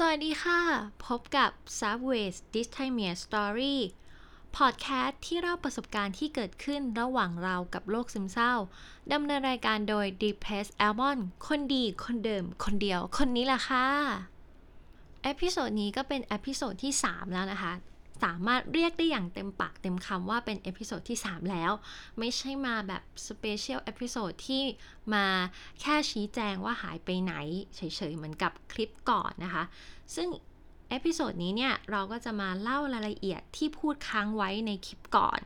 สวัสดีค่ะ พบกับ Savage Dysthymia Story พอดแคสต์ที่เล่าประสบการณ์ที่เกิดขึ้นระหว่างเรากับโรคซึมเศร้า ดำเนินรายการโดย Depressed Almond คนดี คนเดิม คนเดียว คนนี้แหละค่ะ episode นี้ก็เป็น episode ที่ 3 แล้วนะคะ สามารถเรียกได้อย่างเต็มปากเต็มคำว่าเป็น episode ที่ 3 แล้ว ไม่ใช่มาแบบ special episode ที่มาแค่ชี้แจงว่าหายไปไหน เฉยๆ เหมือนกับคลิปก่อนนะคะ ซึ่ง episode นี้เนี่ย เราก็จะมาเล่ารายละเอียดที่พูดค้างไว้ในคลิปก่อน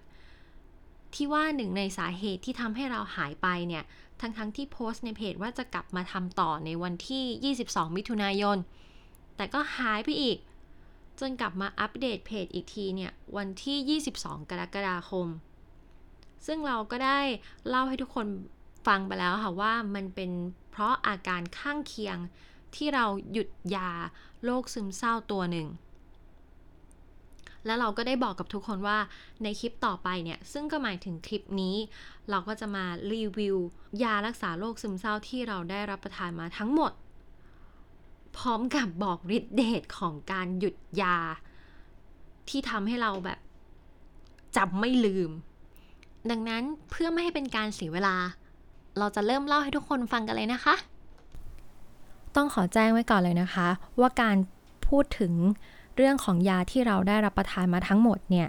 ที่ว่าหนึ่งในสาเหตุที่ทำให้เราหายไปเนี่ย ทั้งๆ ที่โพสต์ในเพจว่าจะกลับมาทำต่อในวันที่ 22 มิถุนายน แต่ก็หายไปอีก จนกลับมาอัปเดตเพจอีกทีเนี่ยวันที่ 22 กรกฎาคม ซึ่งเราก็ได้เล่าให้ทุกคนฟังไปแล้วค่ะว่ามันเป็นเพราะอาการข้างเคียงที่เราหยุดยาโรคซึมเศร้าตัวหนึ่ง แล้วเราก็ได้บอกกับทุกคนว่าในคลิปต่อไปเนี่ย ซึ่งก็หมายถึงคลิปนี้ เราก็จะมารีวิวยารักษาโรคซึมเศร้าที่เราได้รับประทานมาทั้งหมด พร้อมกับบอกฤทธิ์เดชของการหยุดยา ที่ทำให้เราแบบจำไม่ลืม ดังนั้นเพื่อไม่ให้เป็นการเสียเวลา เราจะเริ่มเล่าให้ทุกคนฟังกันเลยนะคะ ต้องขอแจ้งไว้ก่อนเลยนะคะ ว่าการพูดถึงเรื่องของยาที่เราได้รับประทานมาทั้งหมดเนี่ย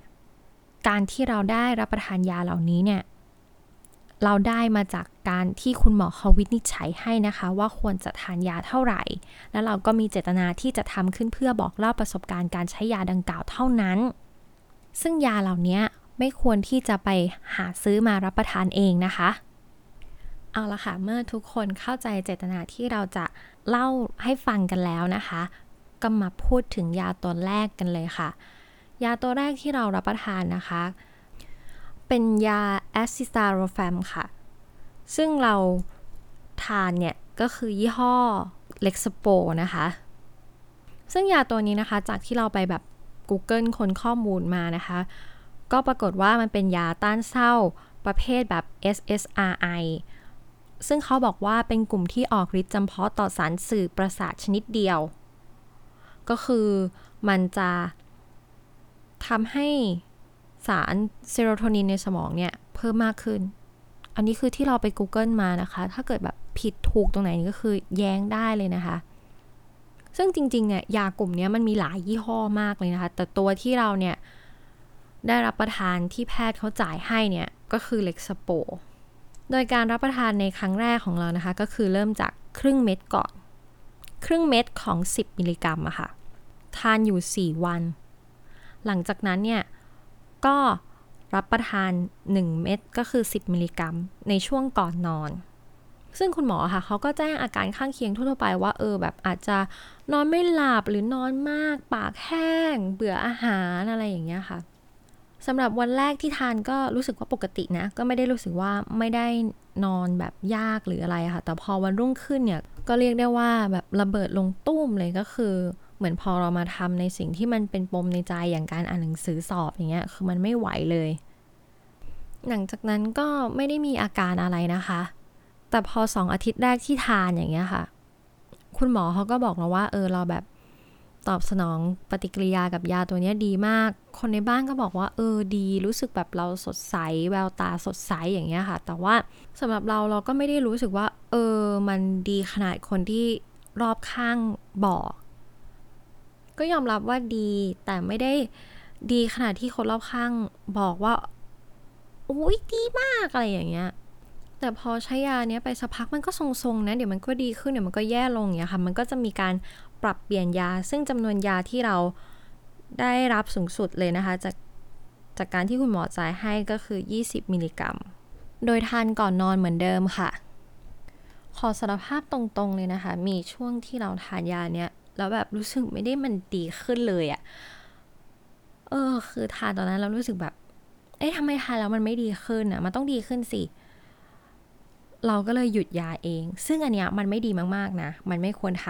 การที่เราได้รับประทานยาเหล่านี้เนี่ย เราได้มาจากการที่คุณหมอเขาวินิจฉัยให้นะคะ ว่าควรจะทานยาเท่าไหร่ แล้วเราก็มีเจตนาที่จะทำขึ้นเพื่อบอกเล่าประสบการณ์การใช้ยาดังกล่าวเท่านั้น ซึ่งยาเหล่านี้ไม่ควรที่จะไปหาซื้อมารับประทานเองนะคะ เอาละค่ะ เมื่อทุกคนเข้าใจเจตนาที่เราจะเล่าให้ฟังกันแล้วนะคะ ก็มาพูดถึงยาตัวแรกกันเลยค่ะ ยาตัวแรกที่เรารับประทานนะคะ เป็นยาแอสซิตาโรแฟมค่ะ ซึ่งเราทานเนี่ย ก็คือยี่ห้อเล็กสโปนะคะ ซึ่งยาตัวนี้นะคะ จากที่เราไปแบบ Google ค้นข้อมูลมานะคะ ก็ปรากฏว่ามันเป็นยาต้านเศร้าประเภทแบบ SSRI ซึ่งเขาบอกว่าเป็นกลุ่มที่ออกฤทธิ์จำเพาะต่อสารสื่อประสาทชนิดเดียว ก็คือมันจะทำให้ สารเซโรโทนินในสมองเนี่ยเพิ่มมากขึ้น อันนี้คือที่เราไป Google มานะคะ ถ้าเกิดแบบผิดถูกตรงไหนนี่ก็คือแย้งได้เลยนะคะ ซึ่งจริงๆเนี่ยยากลุ่มนี้มันมีหลายยี่ห้อมากเลยนะคะ แต่ตัวที่เราเนี่ยได้รับประทานที่แพทย์เขาจ่ายให้เนี่ยก็คือเล็กสโป โดยการรับประทานในครั้งแรกของเรานะคะ ก็คือเริ่มจากครึ่งเม็ดก่อน ครึ่งเม็ดของ 10 มิลลิกรัมอะค่ะ ทานอยู่ 4 วัน หลังจากนั้นเนี่ย ก็รับประทาน 1 เม็ดก็คือ 10 มิลลิกรัม ในช่วงก่อนนอน ซึ่งคุณหมอค่ะเขาก็แจ้งอาการข้างเคียงทั่วไปว่าเออแบบอาจจะนอนไม่หลับหรือนอนมาก ปากแห้ง เบื่ออาหารอะไรอย่างเงี้ยค่ะสำหรับวันแรกที่ทานก็รู้สึกว่าปกตินะ ก็ไม่ได้รู้สึกว่าไม่ได้นอนแบบยากหรืออะไรค่ะ แต่พอวันรุ่งขึ้นเนี่ยก็เรียกได้ว่าแบบระเบิดลงตุ้มเลยก็คือ เหมือนพอเรามาทำในสิ่งที่มันเป็นปมในใจอย่างการอ่านหนังสือสอบอย่างเงี้ยคือมันไม่ไหวเลย หลังจากนั้นก็ไม่ได้มีอาการอะไรนะคะ แต่พอสองอาทิตย์แรกที่ทานอย่างเงี้ยค่ะ คุณหมอเขาก็บอกเราว่า เออเราแบบตอบสนองปฏิกิริยากับยาตัวนี้ดีมาก คนในบ้านก็บอกว่า เออดี รู้สึกแบบเราสดใส แววตาสดใสอย่างเงี้ยค่ะ แต่ว่าสำหรับเราเราก็ไม่ได้รู้สึกว่า เออ มันดีขนาดคนที่รอบข้างบอก ก็ยอมรับว่าดี แต่ไม่ได้ดีขนาดที่คนรอบข้างบอกว่าโอ้ยดีมากอะไรอย่างเงี้ย แต่พอใช้ยาเนี้ยไปสักพักมันก็ทรงๆนะ เดี๋ยวมันก็ดีขึ้นเดี๋ยวมันก็แย่ลงอย่างเงี้ยค่ะ มันก็จะมีการปรับเปลี่ยนยา ซึ่งจำนวนยาที่เราได้รับสูงสุดเลยนะคะ จากจากการที่คุณหมอจ่ายให้ก็คือ 20 มิลลิกรัม โดยทานก่อนนอนเหมือนเดิมค่ะ ขอสารภาพตรงๆเลยนะคะ มีช่วงที่เราทานยาเนี้ย แล้วแบบรู้สึกไม่ได้มันดีขึ้นเลยอะ่ะ เออ คือทานตอนนั้นเรารู้สึกแบบ เอ๊ะทำไมทานแล้วมันไม่ดีขึ้นอะ่ะ มันต้องดีขึ้นสิ เราก็เลยหยุดยาเอง ซึ่งอันเนี้ยมันไม่ดีมากๆนะ มันไม่ควรท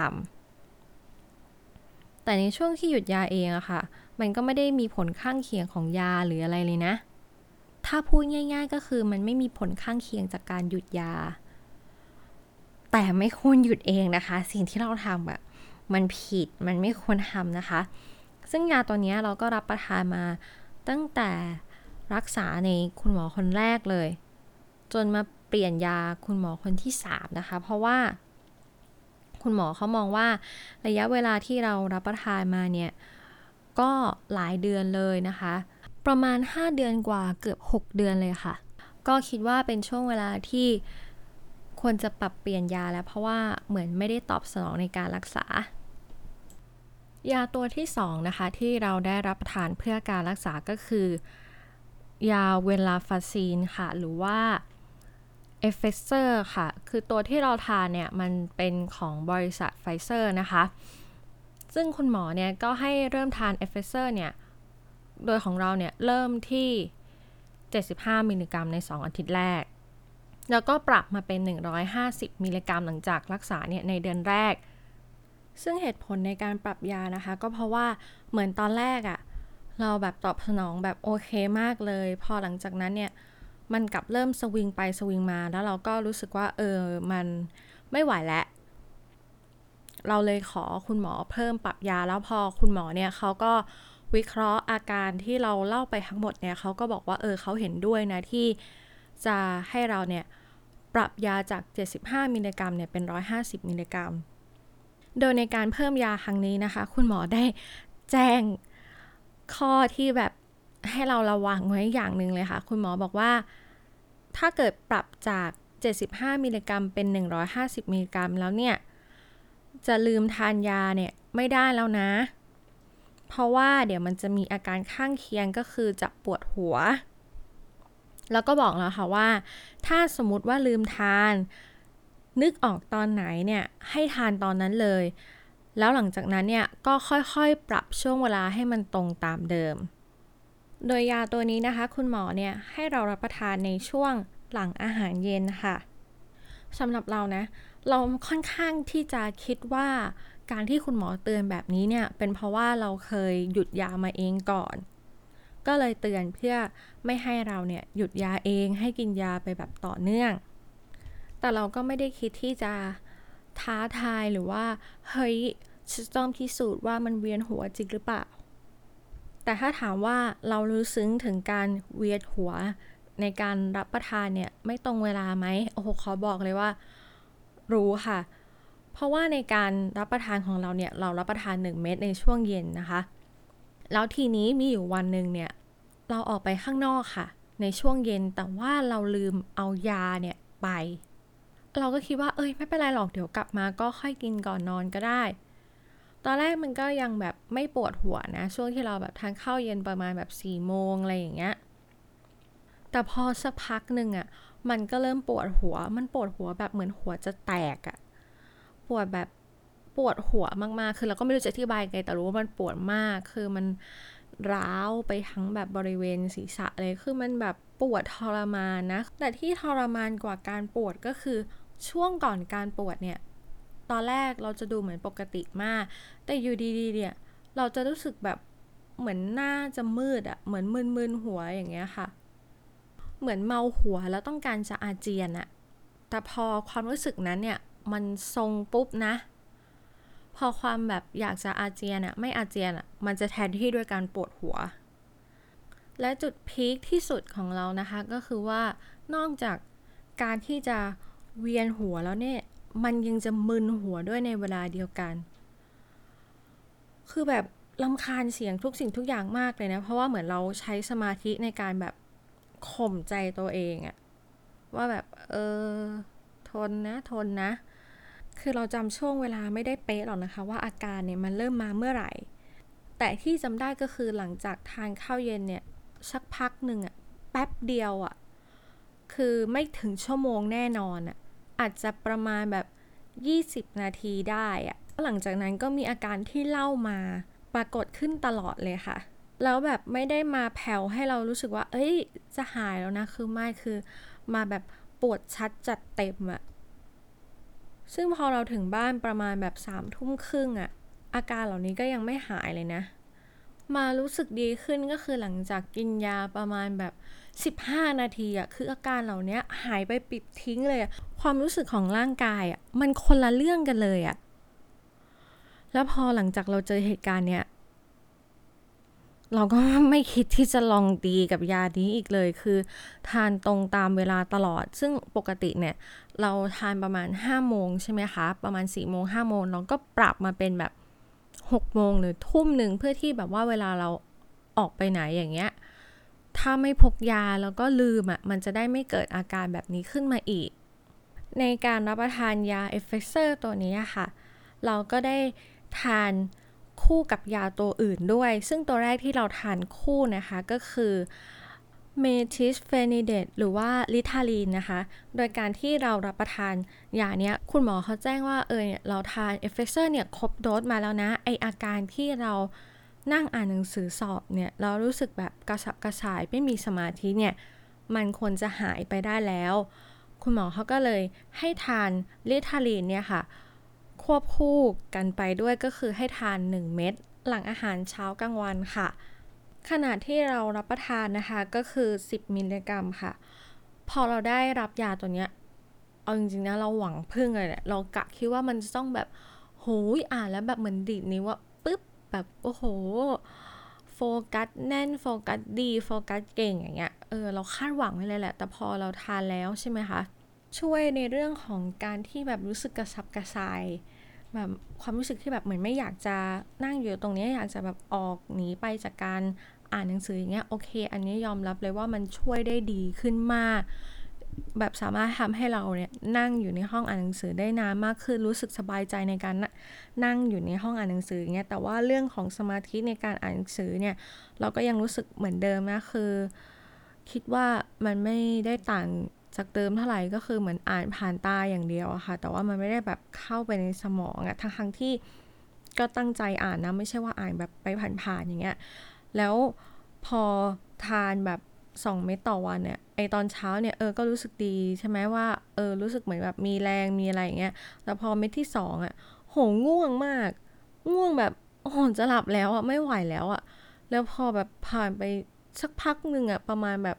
ำแต่ในช่วงที่หยุดยาเองอะค่ะ มันก็ไม่ได้มีผลข้างเคียงของยาหรืออะไรเลยนะ ถ้าพูดง่าย ๆ ก็คือมันไม่มีผลข้างเคียงจากการหยุดยา แต่ไม่ควรหยุดเองนะคะ สิ่งที่เราทำแบบ มันผิดมันไม่ควรทำนะคะ ซึ่งยาตัวนี้เราก็รับประทานมาตั้งแต่รักษาในคุณหมอคนแรกเลย จนมาเปลี่ยนยาคุณหมอคนที่ 3 นะคะ เพราะว่า คุณหมอเขามองว่าระยะเวลาที่เรารับประทานมาเนี่ย ก็หลายเดือนเลยนะคะ ประมาณ 5 เดือนกว่าเกือบ 6 เดือนเลยค่ะ ก็คิดว่าเป็นช่วงเวลาที่ควรจะปรับเปลี่ยนยาแล้วเพราะว่าเหมือนไม่ได้ตอบสนองในการรักษา ยาตัวที่2นะคะที่เราได้รับประทานเพื่อการรักษาก็คือ ยาเวลาฟาซีนค่ะ หรือว่าEffexor ค่ะ คือตัวที่เราทานเนี่ย มันเป็นของบริษัทไฟเซอร์นะคะ ซึ่งคุณหมอเนี่ย ก็ให้เริ่มทาน Effexor เนี่ย โดยของเราเนี่ย เริ่มที่ 75 มิลลิกรัมใน 2 อาทิตย์แรก แล้วก็ปรับมาเป็น 150 มิลลิกรัมหลังจากรักษาเนี่ย ในเดือนแรก ซึ่งเหตุผลในการปรับยานะคะ ก็เพราะว่าเหมือนตอนแรกอะเราแบบตอบสนองแบบโอเคมากเลย พอหลังจากนั้นเนี่ยมันกลับเริ่มสวิงไปสวิงมา แล้วเราก็รู้สึกว่าเออมันไม่ไหวแล้วเราเลยขอคุณหมอเพิ่มปรับยาแล้วพอคุณหมอเนี่ยเขาก็วิเคราะห์อาการที่เราเล่าไปทั้งหมดเนี่ยเขาก็บอกว่าเออเขาเห็นด้วยนะที่จะให้เราเนี่ยปรับยาจาก 75 มิลลิกรัมเนี่ยเป็น 150 มิลลิกรัม โดยในการเพิ่มยาครั้งนี้นะคะ คุณหมอได้แจ้งข้อที่แบบให้เราระวังไว้อย่างหนึ่งเลยค่ะ คุณหมอบอกว่า ถ้าเกิดปรับจาก 75 มิลลิกรัมเป็น 150 มิลลิกรัมแล้วเนี่ย จะลืมทานยาเนี่ยไม่ได้แล้วนะ เพราะว่าเดี๋ยวมันจะมีอาการข้างเคียงก็คือจะปวดหัว แล้วก็บอกแล้วค่ะว่า ถ้าสมมติว่าลืมทาน นึกออกตอนไหนเนี่ยให้ทานตอนนั้นเลย แล้วหลังจากนั้นเนี่ยก็ค่อยๆ ปรับช่วงเวลาให้มันตรงตามเดิม โดยยาตัวนี้นะคะ คุณหมอเนี่ยให้เรารับประทานในช่วงหลังอาหารเย็นค่ะสำหรับเรานะเราค่อนข้างที่จะคิดว่าการที่คุณหมอเตือนแบบนี้เนี่ยเป็นเพราะว่าเราเคยหยุดยามาเองก่อน ก็เลยเตือนเพื่อไม่ให้เราเนี่ยหยุดยาเองให้กินยาไปแบบต่อเนื่อง แต่เราก็ไม่ได้คิดที่จะท้าทายหรือว่า เฮ้ยจะต้องพิสูจน์ว่ามันเวียนหัวจริงหรือเปล่า แต่ถ้าถามว่าเรารู้ซึ้งถึงการเวียนหัวในการรับประทานเนี่ยไม่ตรงเวลาไหมโอ้โหขอบอกเลยว่า รู้ค่ะ เพราะว่าในการรับประทานของเราเนี่ยเรารับประทาน 1 เม็ดในช่วงเย็นนะคะ แล้วทีนี้มีอยู่วันหนึ่งเนี่ยเราออกไปข้างนอกค่ะ ในช่วงเย็นแต่ว่าเราลืมเอายาเนี่ยไป เราก็คิดว่าเอ้ยไม่เป็นไรหรอกเดี๋ยวกลับมาก็ค่อยกินก่อนนอนก็ได้ ตอนแรกมันก็ยังแบบไม่ปวดหัวนะ ช่วงที่เราแบบทานข้าวเย็นประมาณแบบสี่โมงอะไรอย่างเงี้ย แต่พอสักพักหนึ่งอะ่ะ มันก็เริ่มปวดหัว มันปวดหัวแบบเหมือนหัวจะแตกอะ่ะ ปวดแบบปวดหัวมาก ๆ คือเราก็ไม่รู้จะอธิบายไง แต่รู้ว่ามันปวดมาก คือมันร้าวไปทั้งแบบบริเวณศีรษะเลย คือมันแบบปวดทรมานนะ แต่ที่ทรมานกว่าการปวดก็คือ ช่วงก่อนการปวดเนี่ย ตอนแรกเราจะดูเหมือนปกติมาก แต่อยู่ดีๆ เนี่ย เราจะรู้สึกแบบเหมือนหน้าจะมืดอะเหมือนมึนๆหัวอย่างเงี้ยค่ะ เหมือนเมาหัวแล้วต้องการจะอาเจียนอะแต่พอความรู้สึกนั้นเนี่ย มันทรงปุ๊บนะ พอความแบบอยากจะอาเจียนอะไม่อาเจียนอะมันจะแทนที่ด้วยการปวดหัว และจุดพีคที่สุดของเรานะคะก็คือว่านอกจากการที่จะ เวียนหัวแล้วเนี่ย มันยังจะมึนหัวด้วยในเวลาเดียวกัน คือแบบลำคาญเสียงทุกสิ่งทุกอย่างมากเลยนะ เพราะว่าเหมือนเราใช้สมาธิในการแบบข่มใจตัวเองอะว่าแบบ เออ ทนนะ ทนนะ คือเราจำช่วงเวลาไม่ได้เป๊ะหรอกนะคะ ว่าอาการเนี่ยมันเริ่มมาเมื่อไหร่ แต่ที่จำได้ก็คือหลังจากทานข้าวเย็นเนี่ยสักพักหนึ่งอะแป๊บเดียวอะคือไม่ถึงชั่วโมงแน่นอนอะ อาจจะประมาณแบบ 20 นาทีได้อะหลังจากนั้นก็มีอาการที่เล่ามาปรากฏขึ้นตลอดเลยค่ะ แล้วแบบไม่ได้มาแผ่วให้เรารู้สึกว่า เอ้ย จะหายแล้วนะ คือไม่คือมาแบบปวดชัดจัดเต็มอะซึ่งพอเราถึงบ้านประมาณแบบสามทุ่มครึ่งอะอาการเหล่านี้ก็ยังไม่หายเลยนะ มารู้สึกดีขึ้นก็คือหลังจากกินยาประมาณแบบ 15 นาทีอะคืออาการเหล่านี้หายไปปิดทิ้งเลยความรู้สึกของร่างกายอะมันคนละเรื่องกันเลยอะแล้วพอหลังจากเราเจอเหตุการณ์เนี้ยเราก็ไม่คิดที่จะลองดีกับยานี้อีกเลย คือ ทานตรงตามเวลาตลอด ซึ่งปกติเนี่ย เราทานประมาณ 5 โมงใช่ไหมคะ ประมาณ 4 โมง 5 โมงเราก็ปรับมาเป็นแบบ 6 โมงหรือทุ่มหนึ่งเพื่อที่แบบว่าเวลาเราออกไปไหนอย่างเงี้ย ถ้าไม่พกยาแล้วก็ลืมอะ่ะมันจะได้ไม่เกิดอาการแบบนี้ขึ้นมาอีก ในการรับประทานยา Effexor ตัวนี้ค่ะ เราก็ได้ทานคู่กับยาตัวอื่นด้วย ซึ่งตัวแรกที่เราทานคู่นะคะก็คือ methylphenidate หรือว่า Ritalin นะคะ โดยการที่เรารับประทานยาเนี้ย คุณหมอเขาแจ้งว่าเออเราทาน Effexor เนี่ยครบโดสมาแล้วนะ ไอ้อาการที่เรา นั่งอ่านหนังสือสอบเนี่ยเรารู้สึกแบบกระสับกระส่ายไม่มีสมาธิเนี่ยมันควรจะหายไปได้แล้ว คุณหมอเขาก็เลยให้ทาน Ritalin เนี่ยค่ะ ควบคู่กันไปด้วยก็คือให้ทาน 1 เม็ดหลังอาหารเช้ากลางวันค่ะ ขนาดที่เรารับประทานนะคะก็คือ 10 มิลลิกรัมค่ะ พอเราได้รับยาตัวเนี้ยเอาจริงๆนะเราหวังพึ่งเลยแหละเรากะคิดว่ามันจะต้องแบบโหยอ่านแล้วแบบเหมือนดีดนิ้วว่า แบบโอ้โห โฟกัสแน่นโฟกัสดีโฟกัสเก่งอย่างเงี้ยเออเราคาดหวังไว้เลยแหละ แต่พอเราทานแล้วใช่ไหมคะ ช่วยในเรื่องของการที่แบบรู้สึกกระสับกระส่ายแบบความรู้สึกที่แบบเหมือนไม่อยากจะนั่งอยู่ตรงนี้อยากจะแบบออกหนีไปจากการอ่านหนังสืออย่างเงี้ยโอเค อันนี้ยอมรับเลยว่ามันช่วยได้ดีขึ้นมาก แบบสามารถทำให้เราเนี่ยนั่งอยู่ในห้องอ่านหนังสือได้นานมากขึ้นรู้สึกสบายใจในการนั่งอยู่ในห้องอ่านหนังสืออย่างเงี้ยแต่ว่าเรื่องของสมาธิในการอ่านหนังสือเนี่ยเราก็ยังรู้สึกเหมือนเดิมนะคือ คิดว่ามันไม่ได้ต่างจากเดิมเท่าไหร่ก็คือเหมือนอ่านผ่านตาอย่างเดียวอะค่ะแต่ว่ามันไม่ได้แบบเข้าไปในสมองอะทั้งทั้งที่ก็ตั้งใจอ่านนะไม่ใช่ว่าอ่านแบบไปผ่านๆอย่างเงี้ยแล้วพอทานแบบ สองเม็ดต่อวันเนี่ยไอตอนเช้าเนี่ยเออก็รู้สึกดีใช่ไหมว่าเออรู้สึกเหมือนแบบมีแรงมีอะไรอย่างเงี้ยแต่พอเม็ดที่สองอะโหง่วงมาก ง่วงแบบโอ้จะหลับแล้วอะไม่ไหวแล้วอะแล้วพอแบบผ่านไปสักพักหนึ่งอะประมาณแบบ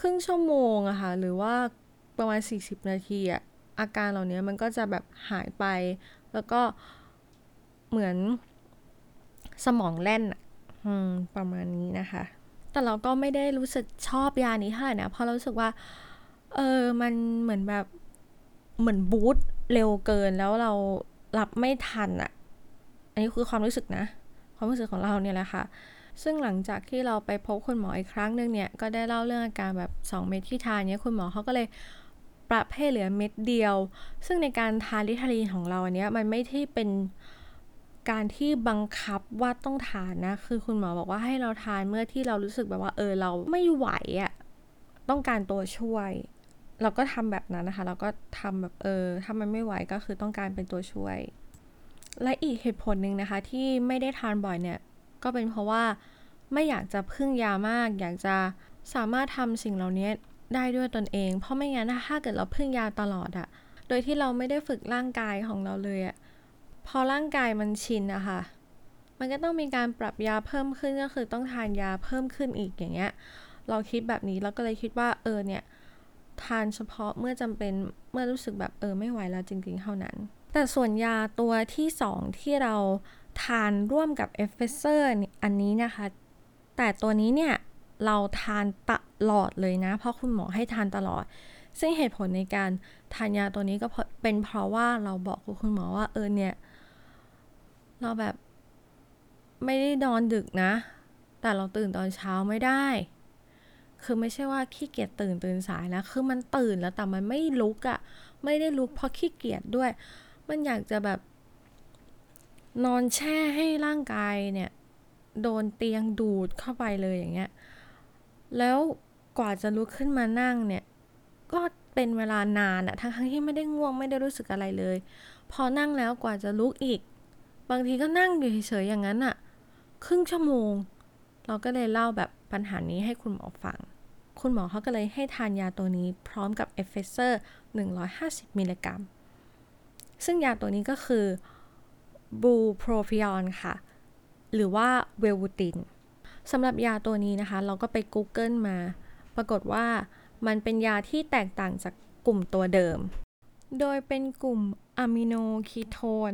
ครึ่งชั่วโมงอะค่ะหรือว่าประมาณ 40 นาทีอะอาการเหล่านี้มันก็จะแบบหายไป แล้วก็เหมือนสมองแล่นอืมประมาณนี้นะคะ แต่เราก็ไม่ได้รู้สึกชอบยานี้เท่าไหร่นะเพราะเราสึกว่า เออมันเหมือนแบบเหมือนบูตเร็วเกินแล้วเรารับไม่ทันอะอันนี้คือความรู้สึกนะ ความรู้สึกของเราเนี่ยแหละค่ะ ซึ่งหลังจากที่เราไปพบคุณหมออีกครั้งหนึ่งเนี่ย ก็ได้เล่าเรื่องอาการแบบ 2 เม็ดที่ทานเนี่ยคุณหมอเขาก็เลยปรับให้เหลือเม็ดเดียว ซึ่งในการทานลิทาลีนของเราอันเนี้ยมันไม่ที่เป็น การที่บังคับว่าต้องทานนะ คือคุณหมอบอกว่าให้เราทานเมื่อที่เรารู้สึกแบบว่าเออเราไม่ไหวอะ่ะต้องการตัวช่วย เราก็ทำแบบนั้นนะคะ เราก็ทำแบบเออถ้ามันไม่ไหวก็คือต้องการเป็นตัวช่วย และอีกเหตุผลหนึ่งนะคะ ที่ไม่ได้ทานบ่อยเนี่ย ก็เป็นเพราะว่าไม่อยากจะพึ่งยามาก อยากจะสามารถทำสิ่งเหล่านี้ได้ด้วยตนเอง เพราะไม่งั้นถ้าเกิดเราพึ่งยาตลอดอะโดยที่เราไม่ได้ฝึกร่างกายของเราเลยอะ พอร่างกายมันชินอะคะมันก็ต้องมีการปรับยาเพิ่มขึ้นก็คือต้องทานยาเพิ่มขึ้นอีกอย่างเงี้ย เราคิดแบบนี้เราก็เลยคิดว่าเออเนี่ยทานเฉพาะเมื่อจำเป็นเมื่อรู้สึกแบบเออไม่ไหวแล้วจริงๆเท่านั้น แต่ส่วนยาตัวที่ 2 ที่เราทานร่วมกับ Effexor อันนี้นะคะ แต่ตัวนี้เนี่ยเราทานตลอดเลยนะ เพราะคุณหมอให้ทานตลอด ซึ่งเหตุผลในการทานยาตัวนี้ก็เป็นเพราะว่าเราบอกคุณหมอว่าเออเนี่ย เราแบบไม่ได้นอนดึกนะ แต่เราตื่นตอนเช้าไม่ได้ คือไม่ใช่ว่าขี้เกียจตื่นตื่นสายนะ คือมันตื่นแล้วแต่มันไม่ลุกอะ่ะ ไม่ได้ลุกเพราะขี้เกียจด้วย มันอยากจะแบบ นอนแช่ให้ร่างกายเนี่ย โดนเตียงดูดเข้าไปเลยอย่างเงี้ย แล้วกว่าจะลุกขึ้นมานั่งเนี่ย ก็เป็นเวลานานอะทั้งที่ไม่ได้ง่วงไม่ได้รู้สึกอะไรเลย พอนั่งแล้วกว่าจะลุกอีก บางทีก็นั่งอยู่เฉยๆอย่างนั้นอะครึ่งชั่วโมง เราก็เลยเล่าแบบปัญหานี้ให้คุณหมอฟัง คุณหมอเขาก็เลยให้ทานยาตัวนี้พร้อมกับ Effexor 150 มิลลิกรัม ซึ่งยาตัวนี้ก็คือ bupropion ค่ะ หรือว่า Wellbutrin สำหรับยาตัวนี้นะคะ เราก็ไป Google มา ปรากฏว่ามันเป็นยาที่แตกต่างจากกลุ่มตัวเดิม โดยเป็นกลุ่ม aminoketone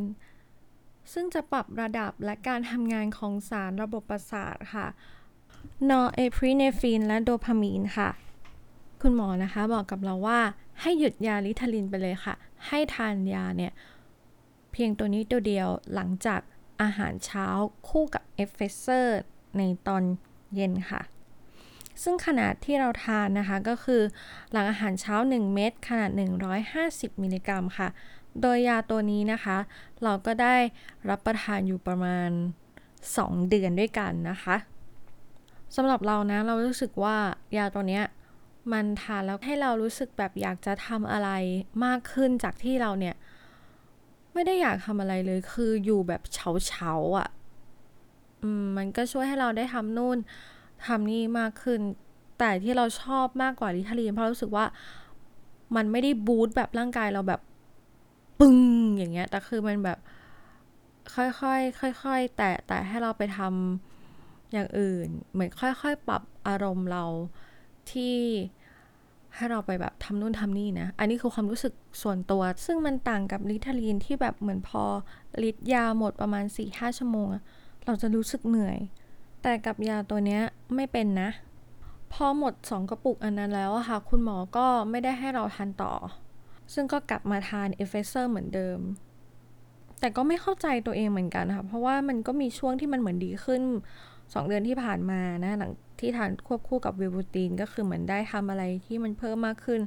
ซึ่งจะปรับระดับและการทำงานของสารระบบประสาทค่ะ norepinephrine และโดพามีนค่ะ คุณหมอนะคะบอกกับเราว่าให้หยุดยา Ritalin ไปเลยค่ะ ให้ทานยาเนี่ย เพียงตัวนี้ตัวเดียวหลังจากอาหารเช้าคู่กับ Effexor ในตอนเย็นค่ะ ซึ่งขนาดที่เราทานนะคะก็คือหลังอาหารเช้า 1 เม็ดขนาด 150 มิลลิกรัมค่ะ โดยยาตัวนี้นะคะ เราก็ได้รับประทานอยู่ประมาณ 2 เดือนด้วยกันนะคะสำหรับเรานะเรารู้สึกว่ายาตัวเนี้ยมันทานแล้วให้เรารู้สึกแบบอยากจะทำอะไรมากขึ้นจากที่เราเนี่ย ไม่ได้อยากทำอะไรเลยคืออยู่แบบเฉาเฉาอะ่ะมมันก็ช่วยให้เราได้ทำนู่นทำนี่มากขึ้น แต่ที่เราชอบมากกว่าลิทาลีนเพราะรู้สึกว่ามันไม่ได้บูตแบบร่างกายเราแบบ ปึ้งอย่างเงี้ยแต่คือมันแบบ ค่อยๆค่อยๆแต่แต่ให้เราไปทำอย่างอื่น เหมือนค่อยๆ ปรับอารมณ์เราที่ให้เราไปแบบทำนู่นทำนี่นะ อันนี้คือความรู้สึกส่วนตัว ซึ่งมันต่างกับลิทาลีนที่แบบเหมือนพอฤทธิ์ยาหมดประมาณ 4-5 ชั่วโมง เราจะรู้สึกเหนื่อย แต่กับยาตัวเนี้ยไม่เป็นนะ พอหมด 2 กระปุกอันนั้นแล้วอะค่ะ คุณหมอก็ไม่ได้ให้เราทานต่อ ซึ่งก็กลับมาทาน Effexor เหมือนเดิม แต่ก็ไม่เข้าใจตัวเองเหมือนกันค่ะเพราะว่ามันก็มีช่วงที่มันเหมือนดีขึ้น 2 เดือนที่ผ่านมานะหลังที่ทานควบคู่กับวิบูตีนก็คือเหมือนได้ทำอะไรที่มันเพิ่มมากขึ้น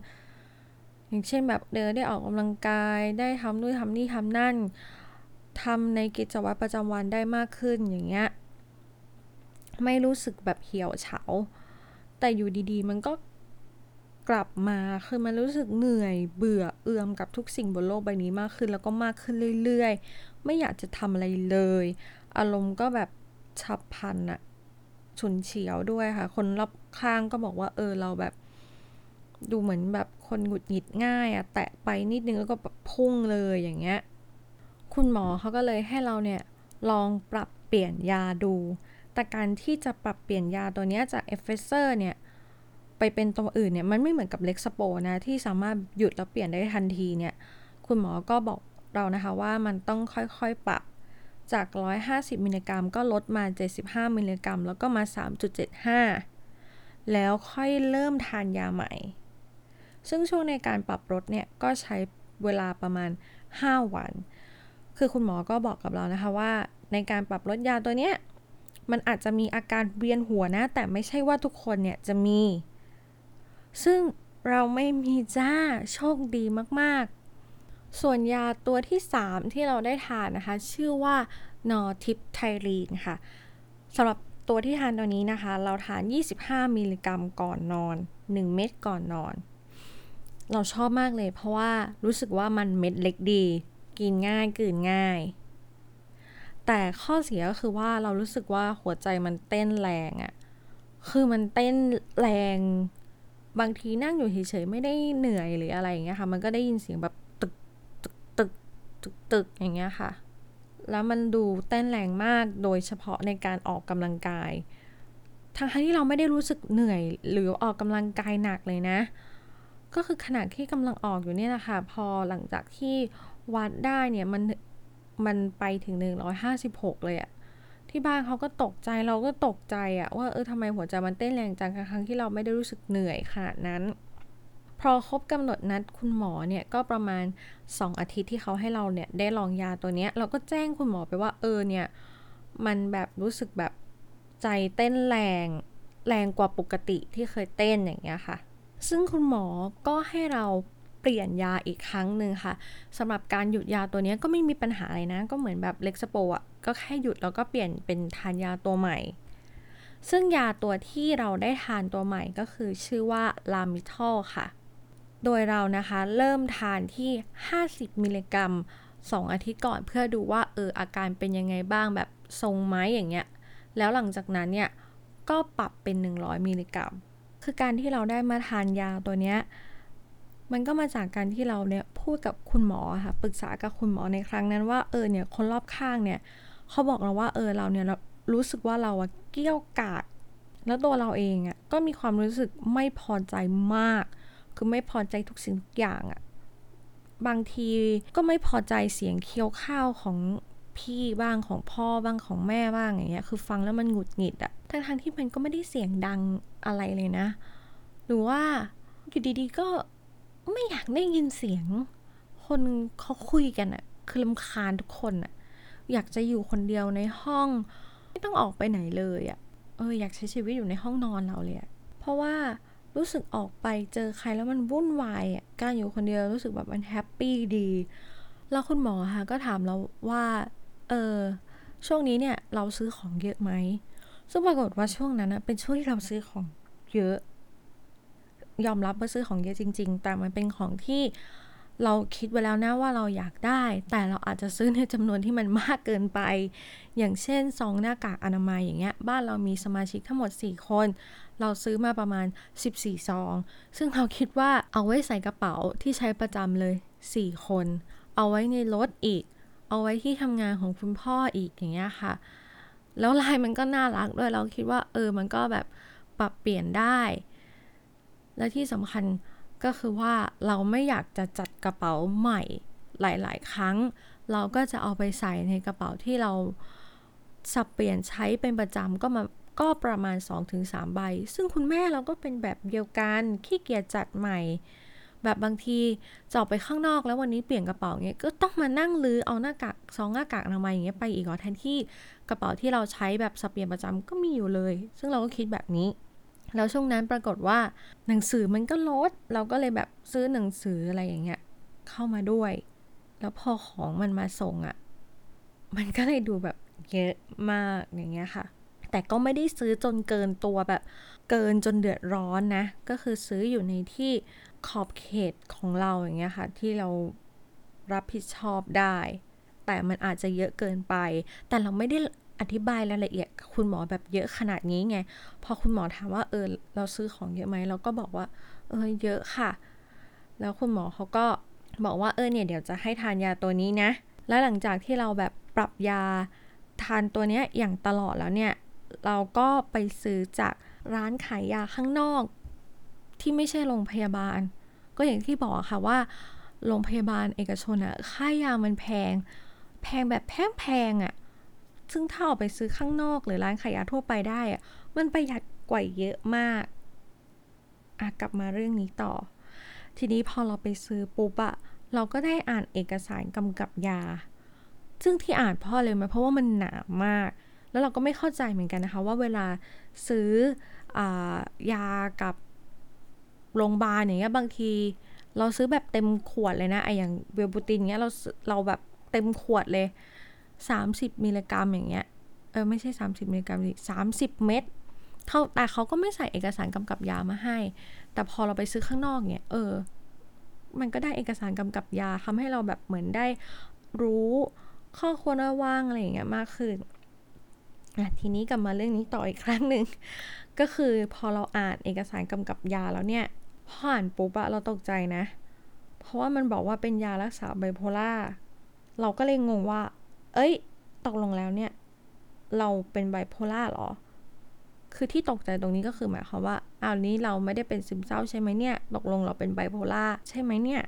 อย่างเช่นแบบเดินได้ออกกำลังกายได้ทำนู่นทำนี่ทำนั่นทำในกิจวัตรประจำวันได้มากขึ้นอย่างเงี้ยไม่รู้สึกแบบเหี่ยวเฉา แต่อยู่ดีๆ มันก็ กลับมาคือมันรู้สึกเหนื่อยเบื่อเอื่อมกับทุกสิ่งบนโลกใบนี้มากขึ้น แล้วก็มากขึ้นเรื่อยๆ ไม่อยากจะทำอะไรเลย อารมณ์ก็แบบฉับพลันอะฉุนเฉียวด้วยค่ะ คนรอบข้างก็บอกว่า เออเราแบบ ดูเหมือนแบบคนหงุดหงิดง่ายอะแตะไปนิดนึงแล้วก็แบบพุ่งเลยอย่างเงี้ยคุณหมอเขาก็เลยให้เราเนี่ยลองปรับเปลี่ยนยาดู แต่การที่จะปรับเปลี่ยนยาตัวนี้จาก Effexor เนี่ย ไปเป็นตัวอื่นเนี่ยมันไม่เหมือนกับ Lexapro นะที่สามารถหยุดแล้วเปลี่ยนได้ทันทีเนี่ยคุณหมอก็บอกเรานะคะว่ามันต้องค่อยๆปรับจาก 150 มิลลิกรัมก็ลดมา 75 มิลลิกรัม แล้วก็มา 3.75 แล้วค่อยเริ่มทานยาใหม่ ซึ่งช่วงในการปรับลดเนี่ยก็ใช้เวลาประมาณ 5 วัน คือคุณหมอก็บอกกับเรานะคะว่า ในการปรับลดยาตัวเนี้ยมันอาจจะมีอาการเวียนหัวนะ แต่ไม่ใช่ว่าทุกคนเนี่ยจะมี ซึ่งเราไม่มีจ้าโชคดีมากๆ ส่วนยาตัวที่ 3 ที่เราได้ทานนะคะ ชื่อว่านอทิปไทรีนค่ะสำหรับตัวที่ทานตัวนี้นะคะ เราทาน 25 มิลลิกรัมก่อนนอน 1 เม็ดก่อนนอน เราชอบมากเลยเพราะว่ารู้สึกว่ามันเม็ดเล็กดี กินง่ายกืนง่าย แต่ข้อเสียก็คือว่าเรารู้สึกว่าหัวใจมันเต้นแรงอะคือมันเต้นแรง บางทีนั่งอยู่เฉยๆไม่ได้เหนื่อยหรืออะไรอย่างเงี้ยค่ะ มันก็ได้ยินเสียงแบบตึกตึกตึกตึกตึกอย่างเงี้ยค่ะ แล้วมันดูเต้นแรงมากโดยเฉพาะในการออกกำลังกายทั้งที่เราไม่ได้รู้สึกเหนื่อยหรือออกกำลังกายหนักเลยนะ ก็คือขณะที่กำลังออกอยู่เนี่ยนะคะพอหลังจากที่วัดได้เนี่ยมันมันไปถึง 156 เลยอะ ที่บ้านเขาก็ตกใจเราก็ตกใจอะว่าเออทำไมหัวใจมันเต้นแรงจังครั้งที่เราไม่ได้รู้สึกเหนื่อยขนาดนั้น พอครบกำหนดนัดคุณหมอเนี่ยก็ประมาณ 2 อาทิตย์ที่เขาให้เราเนี่ยได้ลองยาตัวเนี้ยเราก็แจ้งคุณหมอไปว่าเออเนี่ยมันแบบรู้สึกแบบใจเต้นแรงแรงกว่าปกติที่เคยเต้นอย่างเงี้ยค่ะ ซึ่งคุณหมอก็ให้เรา ปลี่ยนยาอีกครั้งหนึ่งค่ะสำหรับการหยุดยาตัวนี้ก็ไม่มีปัญหาอะไรนะ ก็เหมือนแบบเล็กสโปอะก็แค่หยุดแล้วก็เปลี่ยนเป็นทานยาตัวใหม่ ซึ่งยาตัวที่เราได้ทานตัวใหม่ก็คือชื่อว่าลามิทอลค่ะ โดยเรานะคะเริ่มทานที่ 50 มิลลิกรัม 2 อาทิตย์ก่อนเพื่อดูว่าเอออาการเป็นยังไงบ้างแบบทรงไม้อย่างเงี้ยแล้วหลังจากนั้นเนี่ยก็ปรับเป็น 100 มิลลิกรัม คือการที่เราได้มาทานยาตัวเนี้ย มันก็มาจากการที่เราเนี่ยพูดกับคุณหมอค่ะปรึกษากับคุณหมอในครั้งนั้นว่าเออเนี่ยคนรอบข้างเนี่ยเขาบอกเราว่าเออเราเนี่ยรู้สึกว่าเราอะเกี้ยวกาดแล้วตัวเราเองอะก็มีความรู้สึกไม่พอใจมาก คือไม่พอใจทุกสิ่งทุกอย่างอะบางทีก็ไม่พอใจเสียงเคี้ยวข้าวของพี่บ้างของพ่อบ้างของแม่บ้างอย่างเงี้ยคือฟังแล้วมันหงุดหงิดอะทั้งทงที่มันก็ไม่ได้เสียงดังอะไรเลยนะ หรือว่าอยู่ดีๆก็ ไม่อยากได้ยินเสียง คนเขาคุยกันอะคือลำคาญทุกคนอะอยากจะอยู่คนเดียวในห้อง ไม่ต้องออกไปไหนเลยอะเอออยากใช้ชีวิตอยู่ในห้องนอนเราเลยอะเพราะว่ารู้สึกออกไปเจอใครแล้วมันวุ่นวายอะการอยู่คนเดียวรู้สึกแบบมันแฮปปี้ดี แล้วคุณหมอคะก็ถามเราว่า เออช่วงนี้เนี่ยเราซื้อของเยอะไหมซึ่งปรากฏว่าช่วงนั้นนะเป็นช่วงที่เราซื้อของเยอะ ยอมรับว่าซื้อของเยอะจริง ๆ แต่มันเป็นของที่เราคิดไว้แล้วนะว่าเราอยากได้ แต่เราอาจจะซื้อในจำนวนที่มันมากเกินไป อย่างเช่นซองหน้ากากอนามัยอย่างเงี้ย บ้านเรามีสมาชิกทั้งหมด 4 คน เราซื้อมาประมาณ 14 ซอง ซึ่งเราคิดว่าเอาไว้ใส่กระเป๋าที่ใช้ประจำเลย 4 คน เอาไว้ในรถอีก เอาไว้ที่ทำงานของคุณพ่ออีกอย่างเงี้ยค่ะ แล้วลายมันก็น่ารักด้วย เราคิดว่าเออ มันก็แบบปรับเปลี่ยนได้ และที่สำคัญก็คือว่าเราไม่อยากจะจัดกระเป๋าใหม่หลาย ๆ ครั้ง เราก็จะเอาไปใส่ในกระเป๋าที่เราสับเปลี่ยนใช้เป็นประจำก็มาก็ประมาณ 2-3 ใบ ซึ่งคุณแม่เราก็เป็นแบบเดียวกัน ขี้เกียจจัดใหม่ แบบบางทีจะออกไปข้างนอกแล้ววันนี้เปลี่ยนกระเป๋าเงี้ย ก็ต้องมานั่งลื้อเอาหน้ากากซองหน้ากากอนามัยอย่างเงี้ยไปอีกเหรอแทนที่กระเป๋าที่เราใช้แบบสับเปลี่ยนประจำก็มีอยู่เลย ซึ่งเราก็คิดแบบนี้ แล้วช่วงนั้นปรากฏว่าหนังสือมันก็ลด เราก็เลยแบบซื้อหนังสืออะไรอย่างเงี้ยเข้ามาด้วย แล้วพอของมันมาส่งอะ่ะ มันก็เลยดูแบบเยอะมากอย่างเงี้ยค่ะ แต่ก็ไม่ได้ซื้อจนเกินตัวแบบ เกินจนเดือดร้อนนะ ก็คือซื้ออยู่ในที่ขอบเขตของเราอย่างเงี้ยค่ะ ที่เรารับผิดชอบได้ แต่มันอาจจะเยอะเกินไป แต่เราไม่ได้ อธิบายรายละเอียดคุณหมอแบบเยอะขนาดนี้ไง พอคุณหมอถามว่าเออเราซื้อของเยอะไหมเราก็บอกว่า เออเยอะค่ะ แล้วคุณหมอเขาก็บอกว่าเออเนี่ยเดี๋ยวจะให้ทานยาตัวนี้นะ แล้วหลังจากที่เราแบบปรับยาทานตัวเนี้ยอย่างตลอดแล้วเนี่ย เราก็ไปซื้อจากร้านขายยาข้างนอก ที่ไม่ใช่โรงพยาบาล ก็อย่างที่บอกค่ะว่าโรงพยาบาลเอกชนอะค่ายามันแพง แพงแบบแพงๆอะ ซึ่งถ้าออกไปซื้อข้างนอกหรือร้านขายยาทั่วไปได้อะมันประหยัดกว่าเยอะมากอะกลับมาเรื่องนี้ต่อ ทีนี้พอเราไปซื้อปุ๊บอะเราก็ได้อ่านเอกสารกำกับยา ซึ่งที่อ่านพ่อเลยมาเพราะว่ามันหนามาก แล้วเราก็ไม่เข้าใจเหมือนกันนะคะ ว่าเวลาซื้ออยากับโรงพยาบาลอย่างเงี้ยบางที เราซื้อแบบเต็มขวดเลยนะไออย่างเวลบูตินเงี้ยเราเราแบบเต็มขวดเลย 30 มิลลิกรัมอย่างเงี้ย เออไม่ใช่ 30 มิลลิกรัมดิ30เม็ดเขาแต่เขาก็ไม่ใส่เอกสารกำกับยามาให้ แต่พอเราไปซื้อข้างนอกเนี่ย เออ มันก็ได้เอกสารกำกับยาทำให้เราแบบเหมือนได้รู้ข้อควรระวังอะไรอย่างเงี้ยมากขึ้นอะทีนี้กลับมาเรื่องนี้ต่ออีกครั้งหนึ่ง ก็คือพอเราอ่านเอกสารกำกับยาแล้วเนี่ย พออ่านปุ๊บอะเราตกใจนะ เพราะว่ามันบอกว่าเป็นยารักษาไบโพล่า เราก็เลยงงว่า เอ้ย ตกลงแล้วเนี่ย เราเป็นไบโพล่าหรอ คือที่ตกใจตรงนี้ก็คือหมายความว่าอ้าวนี้เราไม่ได้เป็นซึมเศร้าใช่ไหมเนี่ย ตกลงเราเป็นไบโพลาร์ใช่ไหมเนี่ย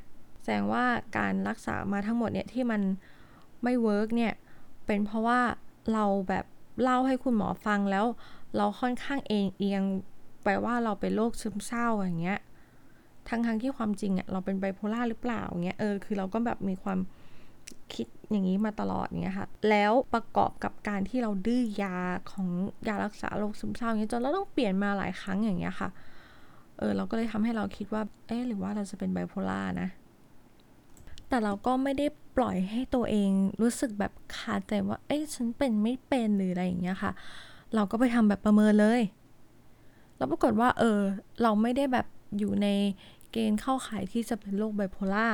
แสดงว่าการรักษามาทั้งหมดเนี่ยที่มันไม่ work เนี่ย เป็นเพราะว่าเราแบบเล่าให้คุณหมอฟังแล้ว เราค่อนข้างเอนเอียงไปว่าเราเป็นโรคซึมเศร้าอย่างเงี้ย ทั้งทั้งที่ความจริงอะเราเป็นไบโพลาร์หรือเปล่าเงี้ย เออ คือเราก็แบบมีความ คิดอย่างนี้มาตลอดเงี้ยค่ะ แล้วประกอบกับการที่เราดื้อยาของยารักษาโรคซึมเศร้าเงี้ยจนเราต้องเปลี่ยนมาหลายครั้งอย่างเงี้ยค่ะ เออเราก็เลยทำให้เราคิดว่า เอ๊หรือว่าเราจะเป็นไบโพล่านะ แต่เราก็ไม่ได้ปล่อยให้ตัวเองรู้สึกแบบคาใจว่า เอ๊ะฉันเป็นไม่เป็นหรืออะไรอย่างเงี้ยค่ะ เราก็ไปทำแบบประเมินเลย แล้วปรากฏว่า เออ เราไม่ได้แบบอยู่ในเกณฑ์เข้าข่ายที่จะเป็นโรคไบโพล่า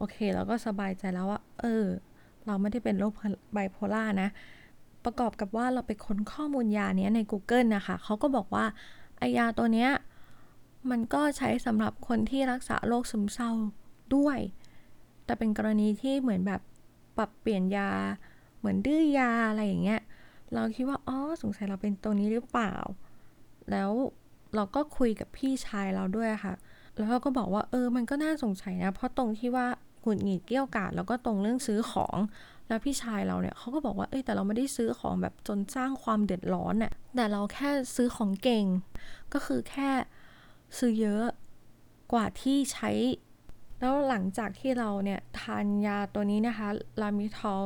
โอเค เราก็สบายใจแล้วว่า เออ เราไม่ได้เป็นโรคไบโพล่านะ ประกอบกับว่าเราไปค้นข้อมูลยาเนี้ยใน Google นะคะเขาก็บอกว่าไอยาตัวเนี้ยมันก็ใช้สำหรับคนที่รักษาโรคซึมเศร้าด้วย แต่เป็นกรณีที่เหมือนแบบปรับเปลี่ยนยา เหมือนดื้อยาอะไรอย่างเงี้ย เราคิดว่า อ๋อ สงสัยเราเป็นตัวนี้หรือเปล่า แล้วเราก็คุยกับพี่ชายเราด้วยค่ะ แล้วเราก็บอกว่า เออ มันก็น่าสงสัยนะ เพราะตรงที่ว่า หงุดหงิดเกี้ยวกาดแล้วก็ตรงเรื่องซื้อของ แล้วพี่ชายเราเนี่ยเขาก็บอกว่าเอ้ยแต่เราไม่ได้ซื้อของแบบจนสร้างความเดือดร้อนน่ะแต่เราแค่ซื้อของเก่ง ก็คือแค่ซื้อเยอะกว่าที่ใช้ แล้วหลังจากที่เราเนี่ยทานยาตัวนี้นะคะลามิทอล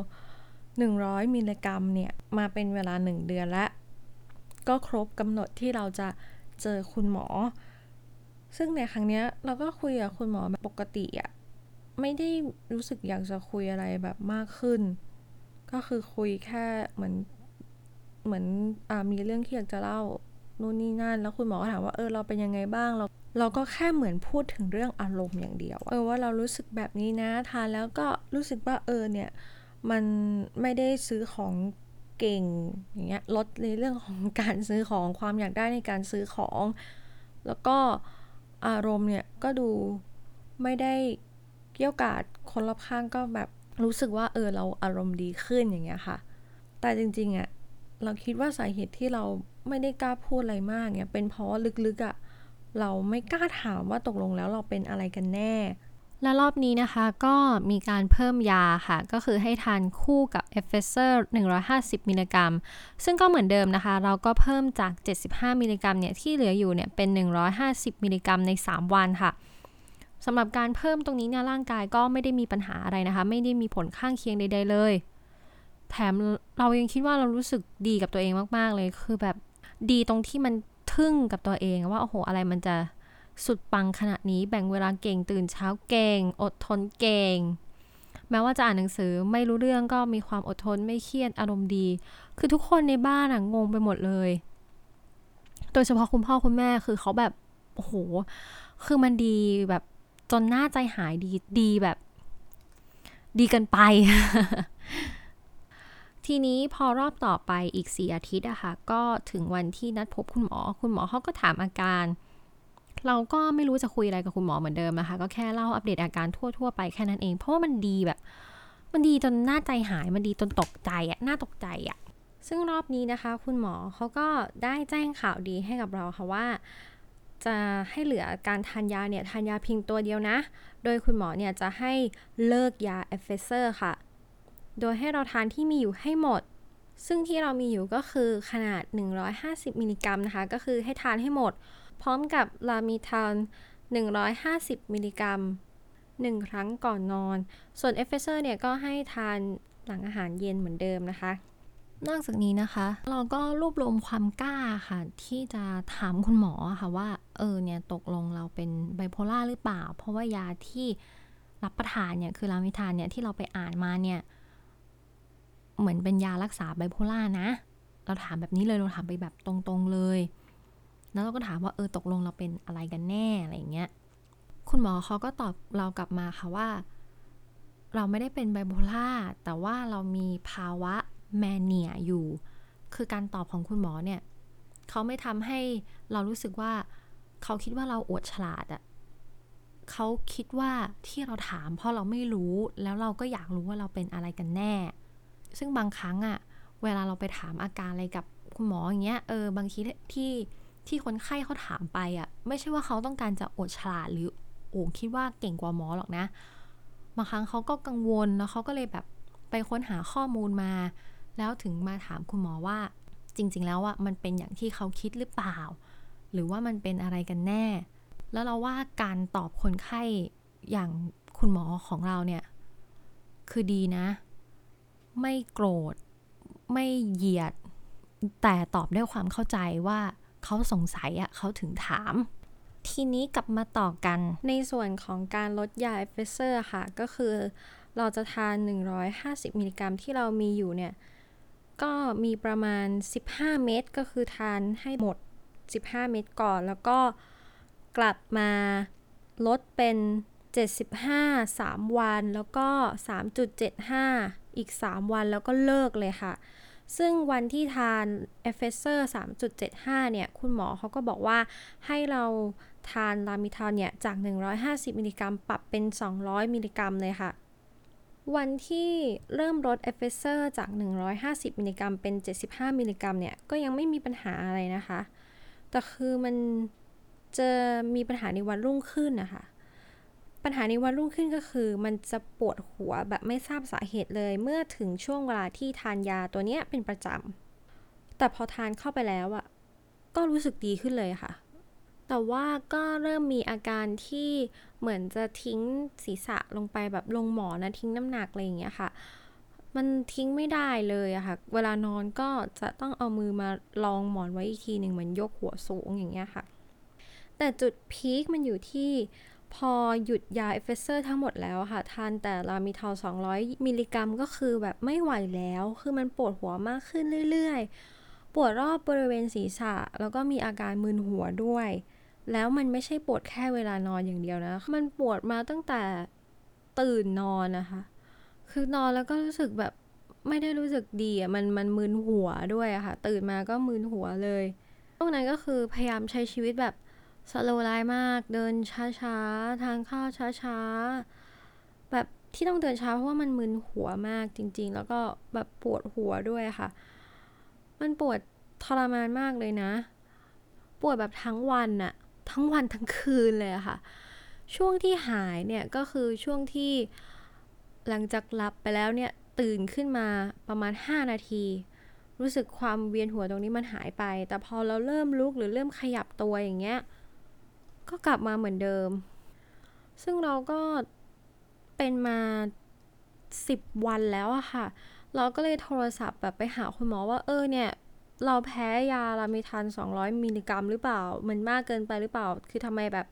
100 มิลลิกรัมเนี่ยมาเป็นเวลา 1 เดือนแล้วก็ครบกำหนดที่เราจะเจอคุณหมอ ซึ่งในครั้งนี้เราก็คุยกับคุณหมอแบบปกติอะ ไม่ได้รู้สึกอยากจะคุยอะไรแบบมากขึ้น ก็คือคุยแค่เหมือนเหมือนอ่ามีเรื่องที่อยากจะเล่านู่นนี่นั่น แล้วคุณหมอก็ถามว่าเออเราเป็นยังไงบ้างเราเราก็แค่เหมือนพูดถึงเรื่องอารมณ์อย่างเดียว เออว่าเรารู้สึกแบบนี้นะทานแล้วก็รู้สึกว่าเออเนี่ยมันไม่ได้ซื้อของเก่งอย่างเงี้ยลดในเรื่องของการซื้อของความอยากได้ในการซื้อของ แล้วก็อารมณ์เนี่ยก็ดูไม่ได้ เกรี้ยวกราดคนรอบข้างก็แบบรู้สึกว่าเออเราอารมณ์ดีขึ้นอย่างเงี้ยค่ะ แต่จริงๆอะเราคิดว่าสาเหตุที่เราไม่ได้กล้าพูดอะไรมากเนี่ยเป็นเพราะลึกๆอะเราไม่กล้าถามว่าตกลงแล้วเราเป็นอะไรกันแน่ และรอบนี้นะคะก็มีการเพิ่มยาค่ะ ก็คือให้ทานคู่กับ Effexor 150 มิลลิกรัม ซึ่งก็เหมือนเดิมนะคะ เราก็เพิ่มจาก 75 มิลลิกรัมเนี่ยที่เหลืออยู่เนี่ยเป็น 150 มิลลิกรัมใน 3 วันค่ะ สำหรับการเพิ่มตรงนี้เนี่ยร่างกายก็ไม่ได้มีปัญหาอะไรนะคะ ไม่ได้มีผลข้างเคียงใด ๆ เลย แถมเรายังคิดว่าเรารู้สึกดีกับตัวเองมาก ๆ เลย คือแบบดีตรงที่มันทึ่งกับตัวเองว่าโอ้โหอะไรมันจะสุดปังขนาดนี้แบ่งเวลาเก่งตื่นเช้าเก่ง อดทนเก่ง แม้ว่าจะอ่านหนังสือไม่รู้เรื่องก็มีความอดทนไม่เครียดอารมณ์ดี คือทุกคนในบ้านอะงงไปหมดเลย โดยเฉพาะคุณพ่อคุณแม่คือเขาแบบโอ้โหคือมันดีแบบ นหน้าใจหายดีดีแบบ ดีกันไป ทีนี้พอรอบต่อไปอีกสี่อาทิตย์อะค่ะ ก็ถึงวันที่นัดพบคุณหมอ คุณหมอเขาก็ถามอาการ เราก็ไม่รู้จะคุยอะไรกับคุณหมอเหมือนเดิมนะคะ ก็แค่เล่าอัปเดตอาการทั่วๆไปแค่นั้นเอง เพราะว่ามันดีแบบ มันดีจนน่าใจหาย มันดีจนตกใจอะหน่าตกใจอะซึ่งรอบนี้นะคะ คุณหมอเขาก็ได้แจ้งข่าวดีให้กับเราค่ะว่า จะให้เหลือการทานยาเนี่ยทานยาเพียงตัวเดียวนะ โดยคุณหมอเนี่ยจะให้เลิกยา Effexor ค่ะ โดยให้เราทานที่มีอยู่ให้หมด ซึ่งที่เรามีอยู่ก็คือขนาด 150 มิลลิกรัมนะคะ ก็คือให้ทานให้หมด พร้อมกับ Lamictal 150 มิลลิกรัม 1 ครั้งก่อนนอน ส่วน Effexor เนี่ยก็ให้ทานหลังอาหารเย็นเหมือนเดิมนะคะ นอกจากนี้นะคะ เราก็รวบรวมความกล้าค่ะ ที่จะถามคุณหมอค่ะว่า เออเนี่ยตกลงเราเป็นไบโพลาร์หรือเปล่า เพราะว่ายาที่รับประทานเนี่ยคือ Lamictal เนี่ยที่เราไปอ่านมาเนี่ย เหมือนเป็นยารักษาไบโพลาร์นะ เราถามแบบนี้เลยเราถามไปแบบตรงๆเลย แล้วเราก็ถามว่าเออตกลงเราเป็นอะไรกันแน่อะไรอย่างเงี้ยคุณหมอเขาก็ตอบเรากลับมาค่ะว่า เราไม่ได้เป็นไบโพล่าแต่ว่าเรามีภาวะ แมเนียอยู่ คือการตอบของคุณหมอเนี่ยเขาไม่ทำให้เรารู้สึกว่าเขาคิดว่าเราอวดฉลาดอะเขาคิดว่าที่เราถามเพราะเราไม่รู้แล้วเราก็อยากรู้ว่าเราเป็นอะไรกันแน่ ซึ่งบางครั้งอะเวลาเราไปถามอาการอะไรกับคุณหมออย่างเงี้ยเออบางทีที่ที่คนไข้เขาถามไปอะไม่ใช่ว่าเขาต้องการจะอวดฉลาดหรือโอ้คิดว่าเก่งกว่าหมอหรอกนะบางครั้งเขาก็กังวลแล้วเขาก็เลยแบบไปค้นหาข้อมูลมา แล้วถึงมาถามคุณหมอว่า จริง ๆ แล้วอะมันเป็นอย่างที่เขาคิดหรือเปล่า หรือว่ามันเป็นอะไรกันแน่ แล้วเราว่าการตอบคนไข้อย่างคุณหมอของเราเนี่ย คือดีนะ ไม่โกรธ ไม่เหยียด แต่ตอบด้วยความเข้าใจว่าเขาสงสัยอะเขาถึงถาม ทีนี้กลับมาต่อกัน ในส่วนของการลดยา Effexor ค่ะ ก็คือเราจะทาน 150 มิลลิกรัมที่เรามีอยู่เนี่ย ก็มีประมาณ 15 เม็ดก็คือทานให้หมด 15 เม็ดก่อน แล้วก็กลับมาลดเป็น 75 3 วัน แล้วก็ 3.75 อีก 3 วันแล้วก็เลิกเลยค่ะ ซึ่งวันที่ทาน Effexor 3.75 เนี่ย คุณหมอเขาก็บอกว่าให้เราทาน Lamictal เนี่ย จาก 150 มิลลิกรัม ปรับเป็น 200 มิลลิกรัมเลยค่ะ วันที่เริ่มลด Effexor จาก 150 มิลลิกรัมเป็น 75 มิลลิกรัมเนี่ย ก็ยังไม่มีปัญหาอะไรนะคะ แต่คือมันจะมีปัญหาในวันรุ่งขึ้นนะคะ ปัญหาในวันรุ่งขึ้นก็คือ มันจะปวดหัวแบบไม่ทราบสาเหตุเลย เมื่อถึงช่วงเวลาที่ทานยาตัวเนี้ยเป็นประจำ แต่พอทานเข้าไปแล้วอะก็รู้สึกดีขึ้นเลยค่ะ แต่ว่าก็เริ่มมีอาการที่เหมือนจะทิ้งศีรษะลงไปแบบลงหมอนนะทิ้งน้ำหนักอะไรอย่างเงี้ยค่ะ มันทิ้งไม่ได้เลยอะค่ะ เวลานอนก็จะต้องเอามือมารองหมอนไว้อีกทีหนึ่งเหมือนยกหัวสูงอย่างเงี้ยค่ะ แต่จุด peak มันอยู่ที่พอหยุดยา Effexor ทั้งหมดแล้วค่ะ ทานแต่ Lamictal 200 มิลลิกรัมก็คือแบบไม่ไหวแล้ว คือมันปวดหัวมากขึ้นเรื่อยๆ ปวดรอบบริเวณศีรษะ แล้วก็มีอาการมึนหัวด้วย แล้วมันไม่ใช่ปวดแค่เวลานอนอย่างเดียวนะ มันปวดมาตั้งแต่ตื่นนอนนะคะ คือนอนแล้วก็รู้สึกแบบไม่ได้รู้สึกดีอะ มันมันมึนหัวด้วยอะค่ะ ตื่นมาก็มึนหัวเลยช่วงนั้นก็คือพยายามใช้ชีวิตแบบสโลไลฟ์มาก เดินช้าๆ ทานข้าวช้าๆ แบบที่ต้องเดินช้าเพราะว่ามันมึนหัวมากจริง ๆ แล้วก็แบบปวดหัวด้วยค่ะ มันปวดทรมานมากเลยนะ ปวดแบบทั้งวันอะ ทั้งวันทั้งคืนเลยอะค่ะ ช่วงที่หายเนี่ยก็คือช่วงที่หลังจากหลับไปแล้วเนี่ยตื่นขึ้นมาประมาณ 5 นาที รู้สึกความเวียนหัวตรงนี้มันหายไป แต่พอเราเริ่มลุกหรือเริ่มขยับตัวอย่างเงี้ยก็กลับมาเหมือนเดิม ซึ่งเราก็เป็นมา 10 วันแล้วอะค่ะ เราก็เลยโทรศัพท์แบบไปหาคุณหมอว่าเออเนี่ย เราแพ้ยาลามิทัน200 มิลลิกรัมหรือเปล่า มันมากเกินไปหรือเปล่า คือทำไมแบบ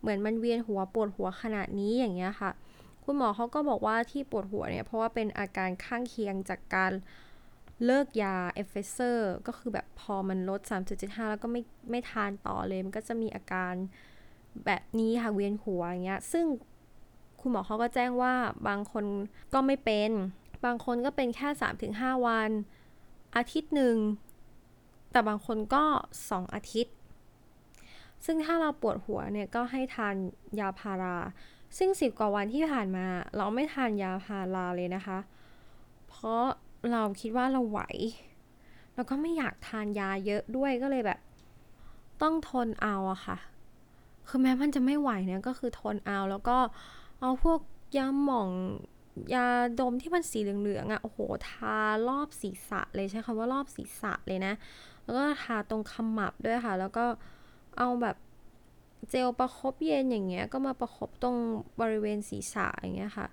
เหมือนมันเวียนหัวปวดหัวขนาดนี้อย่างเงี้ยค่ะ คุณหมอเขาก็บอกว่าที่ปวดหัวเนี่ยเพราะว่าเป็นอาการข้างเคียงจากการเลิกยา Effexor ก็คือแบบพอมันลด 3.75 แล้วก็ไม่ไม่ทานต่อเลย มันก็จะมีอาการแบบนี้ค่ะเวียนหัวอย่างเงี้ย ซึ่งคุณหมอเขาก็แจ้งว่าบางคนก็ไม่เป็น บางคนก็เป็นแค่ 3-5 วัน อาทิตย์หนึ่ง แต่บางคนก็ 2 อาทิตย์ ซึ่งถ้าเราปวดหัวเนี่ยก็ให้ทานยาพารา ซึ่ง 10 กว่าวันที่ผ่านมา เราไม่ทานยาพาราเลยนะคะ เพราะเราคิดว่าเราไหว แล้วก็ไม่อยากทานยาเยอะด้วยก็เลยแบบ ต้องทนเอาอะค่ะ คือแม้มันจะไม่ไหวเนี่ยก็คือทนเอาแล้วก็เอาพวกยาหม่องยาดมที่มันสีเหลืองๆอะโอ้โห ทารอบศีรษะเลยใช้คำว่ารอบศีรษะเลยนะ แล้วก็ทาตรงขมับด้วยค่ะ แล้วก็เอาแบบเจลประคบเย็นอย่างเงี้ย ก็มาประคบตรงบริเวณศีรษะอย่างเงี้ยค่ะ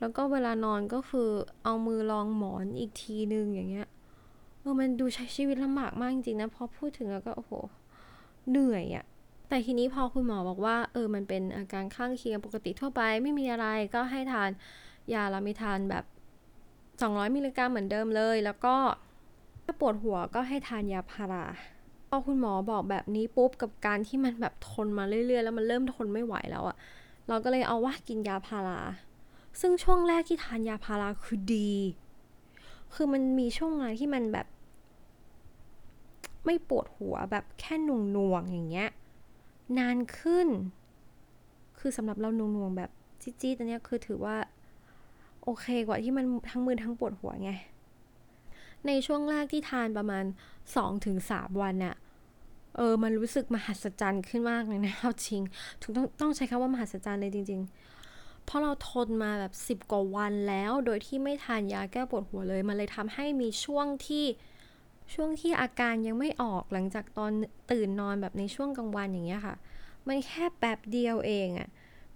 แล้วก็เวลานอนก็คือเอามือรองหมอนอีกทีนึงอย่างเงี้ย เออ มันดูใช้ชีวิตลำบากมากจริงๆนะพอพูดถึงแล้วก็โอ้โห เหนื่อยอะแต่ทีนี้พอคุณหมอบอกว่า เออ มันเป็นอาการข้างเคียงปกติทั่วไป ไม่มีอะไร ก็ให้ทานยาลามิทานแบบ 200 มิลลิกรัมเหมือนเดิมเลย แล้วก็ ถ้าปวดหัวก็ให้ทานยาพาราพอคุณหมอบอกแบบนี้ปุ๊บกับการที่มันแบบทนมาเรื่อยๆ แล้วมันเริ่มทนไม่ไหวแล้วอะเราก็เลยเอาว่ากินยาพารา ซึ่งช่วงแรกที่ทานยาพาราคือดี คือมันมีช่วงอะไรที่มันแบบ ไม่ปวดหัวแบบแค่หน่วงๆอย่างเงี้ย นานขึ้น คือสำหรับเราหน่วงๆแบบจี๊ดๆอันเนี้ยคือถือว่า โอเคกว่าที่มันทั้งมือทั้งปวดหัวไง ในช่วงแรกที่ทานประมาณ 2-3 วันน่ะเออ มันรู้สึกมหัศจรรย์ขึ้นมากเลยนะเอาจริงถูกต้องต้องใช้คำว่ามหัศจรรย์เลยจริง ๆ เพราะเราทนมาแบบ 10 กว่าวันแล้ว โดยที่ไม่ทานยาแก้ปวดหัวเลย มันเลยทำให้มีช่วงที่ช่วงที่อาการยังไม่ออกหลังจากตอนตื่นนอนแบบในช่วงกลางวันอย่างเงี้ยค่ะ มันแค่แบบเดียวเองอะ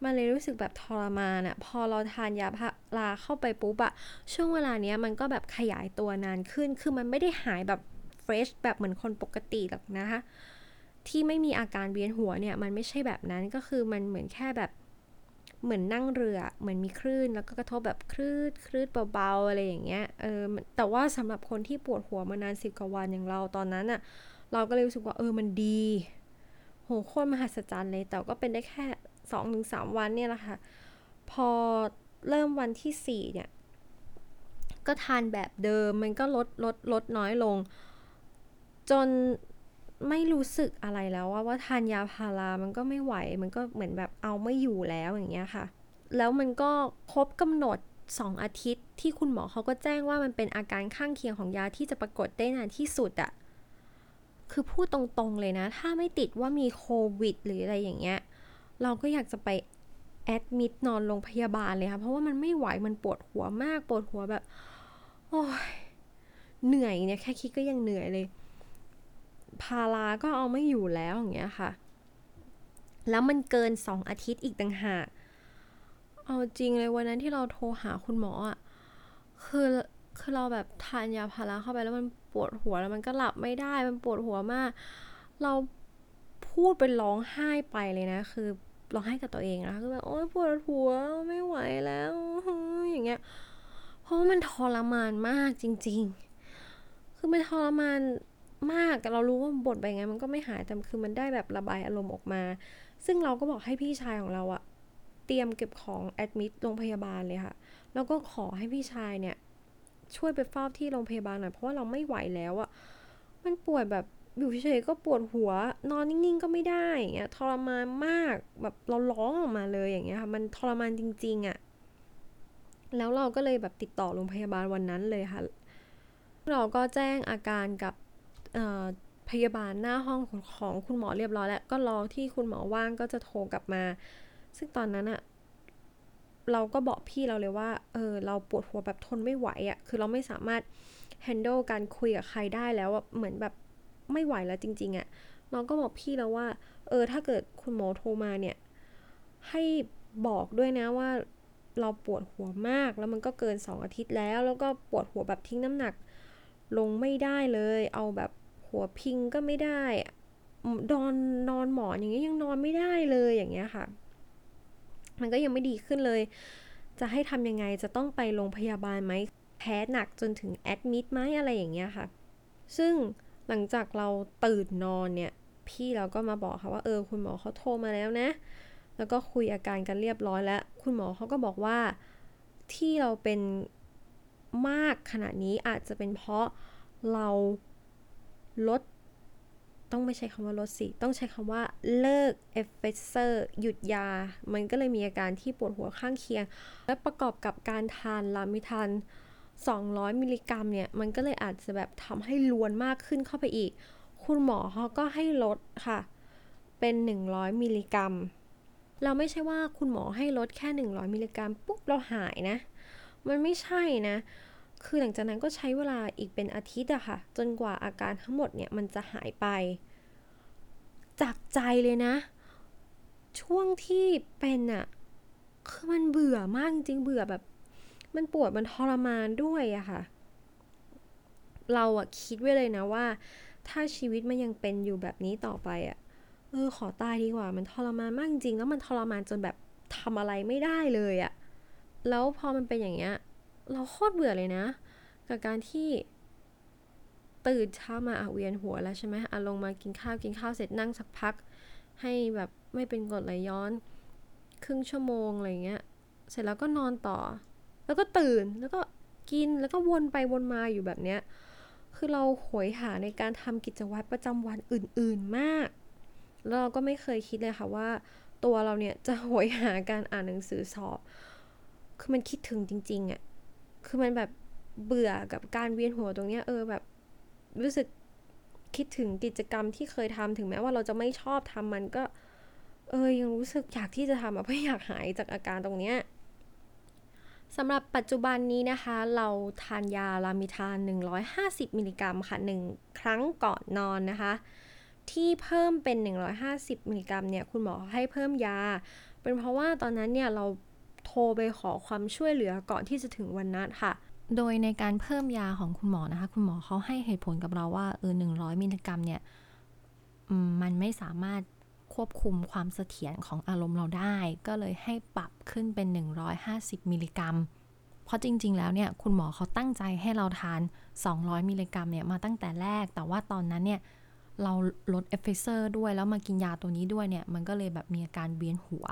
มันเลยรู้สึกแบบทรมานอะพอเราทานยาพาราเข้าไปปุ๊บอะช่วงเวลาเนี้ยมันก็แบบขยายตัวนานขึ้น คือมันไม่ได้หายแบบเฟรชแบบเหมือนคนปกติหรอกนะคะ ที่ไม่มีอาการเวียนหัวเนี่ยมันไม่ใช่แบบนั้นก็คือมันเหมือนแค่แบบเหมือนนั่งเรือเหมือนมีคลื่นแล้วก็กระทบแบบคลื่นคลื่นเบาๆอะไรอย่างเงี้ยเออแต่ว่าสำหรับคนที่ปวดหัวมานานสิบกว่าวันอย่างเราตอนนั้นอะเราก็เลยรู้สึกว่าเออมันดีโหโคตรมหัศจรรย์เลยแต่ก็เป็นได้แค่ สองถึงสามวันเนี่ยแหละค่ะ พอเริ่มวันที่สี่เนี่ย ก็ทานแบบเดิมมันก็ลดลดลดน้อยลง จนไม่รู้สึกอะไรแล้วว่าว่าทานยาพารามันก็ไม่ไหว มันก็เหมือนแบบเอาไม่อยู่แล้วอย่างเงี้ยค่ะ แล้วมันก็ครบกำหนด 2 อาทิตย์ที่คุณหมอเขาก็แจ้งว่ามันเป็นอาการข้างเคียงของยาที่จะปรากฏได้นานที่สุดอะคือพูดตรงๆเลยนะ ถ้าไม่ติดว่ามีโควิด หรืออะไรอย่างเงี้ย เราก็อยากจะไปแอดมิดนอนโรงพยาบาลเลยค่ะ เพราะว่ามันไม่ไหว มันปวดหัวมาก ปวดหัวแบบ โอ้ย เหนื่อยเนี่ย แค่คิดก็ยังเหนื่อยเลย พาราก็เอาไม่อยู่แล้วอย่างเงี้ยค่ะ แล้วมันเกินสองอาทิตย์อีกต่างหาก เอาจริงเลยวันนั้นที่เราโทรหาคุณหมออะ คือ คือเราแบบทานยาพาราเข้าไปแล้วมันปวดหัวแล้วมันก็หลับไม่ได้ มันปวดหัวมาก เรา พูดเป็นร้องไห้ไปเลยนะ คือร้องไห้กับตัวเองนะคือแบบโอ๊ยปวดหัวไม่ไหวแล้วอย่างเงี้ยเพราะมันทรมานมากจริง ๆ คือมันทรมานมากเรารู้ว่าบ่นไปไงมันก็ไม่หายแต่คือมันได้แบบระบายอารมณ์ออกมา ซึ่งเราก็บอกให้พี่ชายของเราอะเตรียมเก็บของแอดมิดโรงพยาบาลเลยค่ะ แล้วก็ขอให้พี่ชายเนี่ย ช่วยไปเฝ้าที่โรงพยาบาลหน่อยเพราะว่าเราไม่ไหวแล้วอะมันปวดแบบ อยู่เฉยๆก็ปวดหัวนอนนิ่งๆก็ไม่ได้อย่างเงี้ยทรมานมากแบบเราร้องออกมาเลยอย่างเงี้ยค่ะมันทรมานจริงๆอะแล้วเราก็เลยแบบติดต่อโรงพยาบาลวันนั้นเลยค่ะ เราก็แจ้งอาการกับพยาบาลหน้าห้องของคุณหมอเรียบร้อยแล้วก็รอที่คุณหมอว่างก็จะโทรกลับมา ซึ่งตอนนั้นอะเราก็บอกพี่เราเลยว่า เออ เราปวดหัวแบบทนไม่ไหวอะ่ะคือเราไม่สามารถ handle การคุยกับใครได้แล้วเหมือนแบบ ไม่ไหวแล้วจริง ๆอะ่ะเราก็บอกพี่แล้วว่า เออ ถ้าเกิดคุณหมอโทรมาเนี่ย ให้บอกด้วยนะว่าเราปวดหัวมากแล้วมันก็เกินสองอาทิตย์แล้ว แล้วก็ปวดหัวแบบทิ้งน้ำหนัก ลงไม่ได้เลย เอาแบบหัวพิงก็ไม่ได้นอนนอนหมอนอย่างเงี้ยยังนอนไม่ได้เลยอย่างเงี้ยค่ะ มันก็ยังไม่ดีขึ้นเลย จะให้ทำยังไงจะต้องไปโรงพยาบาลไหมแพ้หนักจนถึงแอดมิดไหมอะไรอย่างเงี้ยค่ะ ซึ่ง หลังจากเราตื่นนอนเนี่ย พี่เราก็มาบอกค่ะว่าเออคุณหมอเขาโทรมาแล้วนะ แล้วก็คุยอาการกันเรียบร้อยแล้ว คุณหมอเขาก็บอกว่าที่เราเป็นมากขนาดนี้อาจจะเป็นเพราะเราลด ต้องไม่ใช้คำว่าลดสิ ต้องใช้คำว่าเลิก Effexor หยุดยา มันก็เลยมีอาการที่ปวดหัวข้างเคียง และประกอบกับการทาน Lamictal 200 มิลลิกรัมเนี่ย มันก็เลยอาจจะแบบทำให้รวนมากขึ้นเข้าไปอีก คุณหมอเขาก็ให้ลดค่ะ เป็น 100 มิลลิกรัม เราไม่ใช่ว่าคุณหมอให้ลดแค่ 100 มิลลิกรัมปุ๊บเราหายนะ มันไม่ใช่นะ คือหลังจากนั้นก็ใช้เวลาอีกเป็นอาทิตย์อะค่ะ จนกว่าอาการทั้งหมดเนี่ยมันจะหายไป จากใจเลยนะ ช่วงที่เป็นอะคือมันเบื่อมากจริงเบื่อแบบ มันปวดมันทรมานด้วยอะค่ะ เราอะคิดไว้เลยนะว่า ถ้าชีวิตมันยังเป็นอยู่แบบนี้ต่อไปอะเออขอตายดีกว่า มันทรมานมากจริงแล้วมันทรมานจนแบบทำอะไรไม่ได้เลยอะแล้วพอมันเป็นอย่างเงี้ย เราโคตรเบื่อเลยนะ กับการที่ตื่นเช้ามาอาเวียนหัวแล้วใช่ไหมอาลงมากินข้าวกินข้าวเสร็จนั่งสักพัก ให้แบบไม่เป็นกรดไหลย้อน ครึ่งชั่วโมงอะไรเงี้ย เสร็จแล้วก็นอนต่อ แล้วก็ตื่นแล้วก็กินแล้วก็วนไปวนมาอยู่แบบเนี้ยคือเราหวยหาในการทำกิจวัตรประจำวันอื่น ๆมาก แล้วเราก็ไม่เคยคิดเลยค่ะว่า ตัวเราเนี่ยจะหวยหาการอ่านหนังสือสอบ คือมันคิดถึงจริงๆอะ่ะ คือมันแบบเบื่อกับการเวียนหัวตรงเนี้ยเออแบบรู้สึกคิดถึงกิจกรรมที่เคยทำถึงแม้ว่าเราจะไม่ชอบทำมันก็ เออยังรู้สึกอยากที่จะทำอะเพราะอยากหายจากอาการตรงเนี้ย สำหรับปัจจุบันนี้นะคะ เราทานยาลามิทาน 150 มิลลิกรัมค่ะ 1 ครั้งก่อนนอนนะคะ ที่เพิ่มเป็น 150 มิลลิกรัมเนี่ยคุณหมอให้เพิ่มยา เป็นเพราะว่าตอนนั้นเนี่ยเราโทรไปขอความช่วยเหลือก่อนที่จะถึงวันนัดค่ะ โดยในการเพิ่มยาของคุณหมอนะคะ คุณหมอเขาให้เหตุผลกับเราว่าเออหนึ่งร้อยมิลลิกรัมเนี่ยมันไม่สามารถ ควบคุมความเสถียรของอารมณ์เราได้ ก็เลยให้ปรับขึ้นเป็น 150 มิลลิกรัม เพราะจริง ๆ แล้วเนี่ยคุณหมอเขาตั้งใจให้เราทาน 200 มิลลิกรัมเนี่ยมาตั้งแต่แรก แต่ว่าตอนนั้นเนี่ยเราลด Effexor ด้วยแล้วมากินยาตัวนี้ด้วยเนี่ยมันก็เลยแบบมีอาการเวียนหัว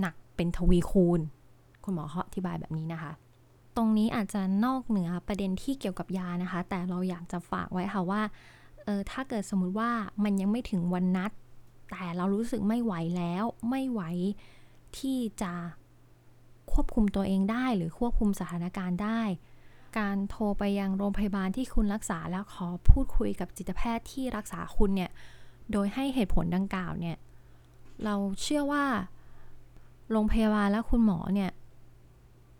หนักเป็นทวีคูณ คุณหมอเขาอธิบายแบบนี้นะคะ ตรงนี้อาจจะนอกเหนือประเด็นที่เกี่ยวกับยานะคะ แต่เราอยากจะฝากไว้ค่ะว่าเออถ้าเกิดสมมุติว่ามันยังไม่ถึงวันนัด แต่เรารู้สึกไม่ไหวแล้ว ไม่ไหวที่จะควบคุมตัวเองได้หรือควบคุมสถานการณ์ได้ การโทรไปยังโรงพยาบาลที่คุณรักษาแล้วขอพูดคุยกับจิตแพทย์ที่รักษาคุณเนี่ย โดยให้เหตุผลดังกล่าวเนี่ย เราเชื่อว่า โรงพยาบาลและคุณหมอเนี่ย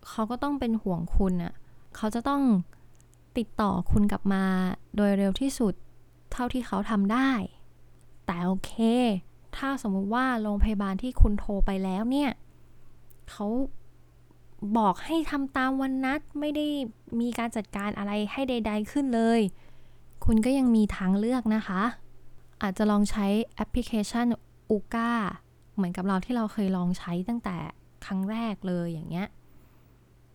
เขาก็ต้องเป็นห่วงคุณอะเขาจะต้องติดต่อคุณกลับมาโดยเร็วที่สุดเท่าที่เขาทำได้ แต่โอเค ถ้าสมมุติว่าโรงพยาบาลที่คุณโทรไปแล้วเนี่ยเขาบอกให้ทำตามวันนัดไม่ได้มีการจัดการอะไรให้ใด ๆขึ้นเลย คุณก็ยังมีทางเลือกนะคะ อาจจะลองใช้แอปพลิเคชันอูก้าเหมือนกับเราที่เราเคยลองใช้ตั้งแต่ครั้งแรกเลยอย่างเงี้ย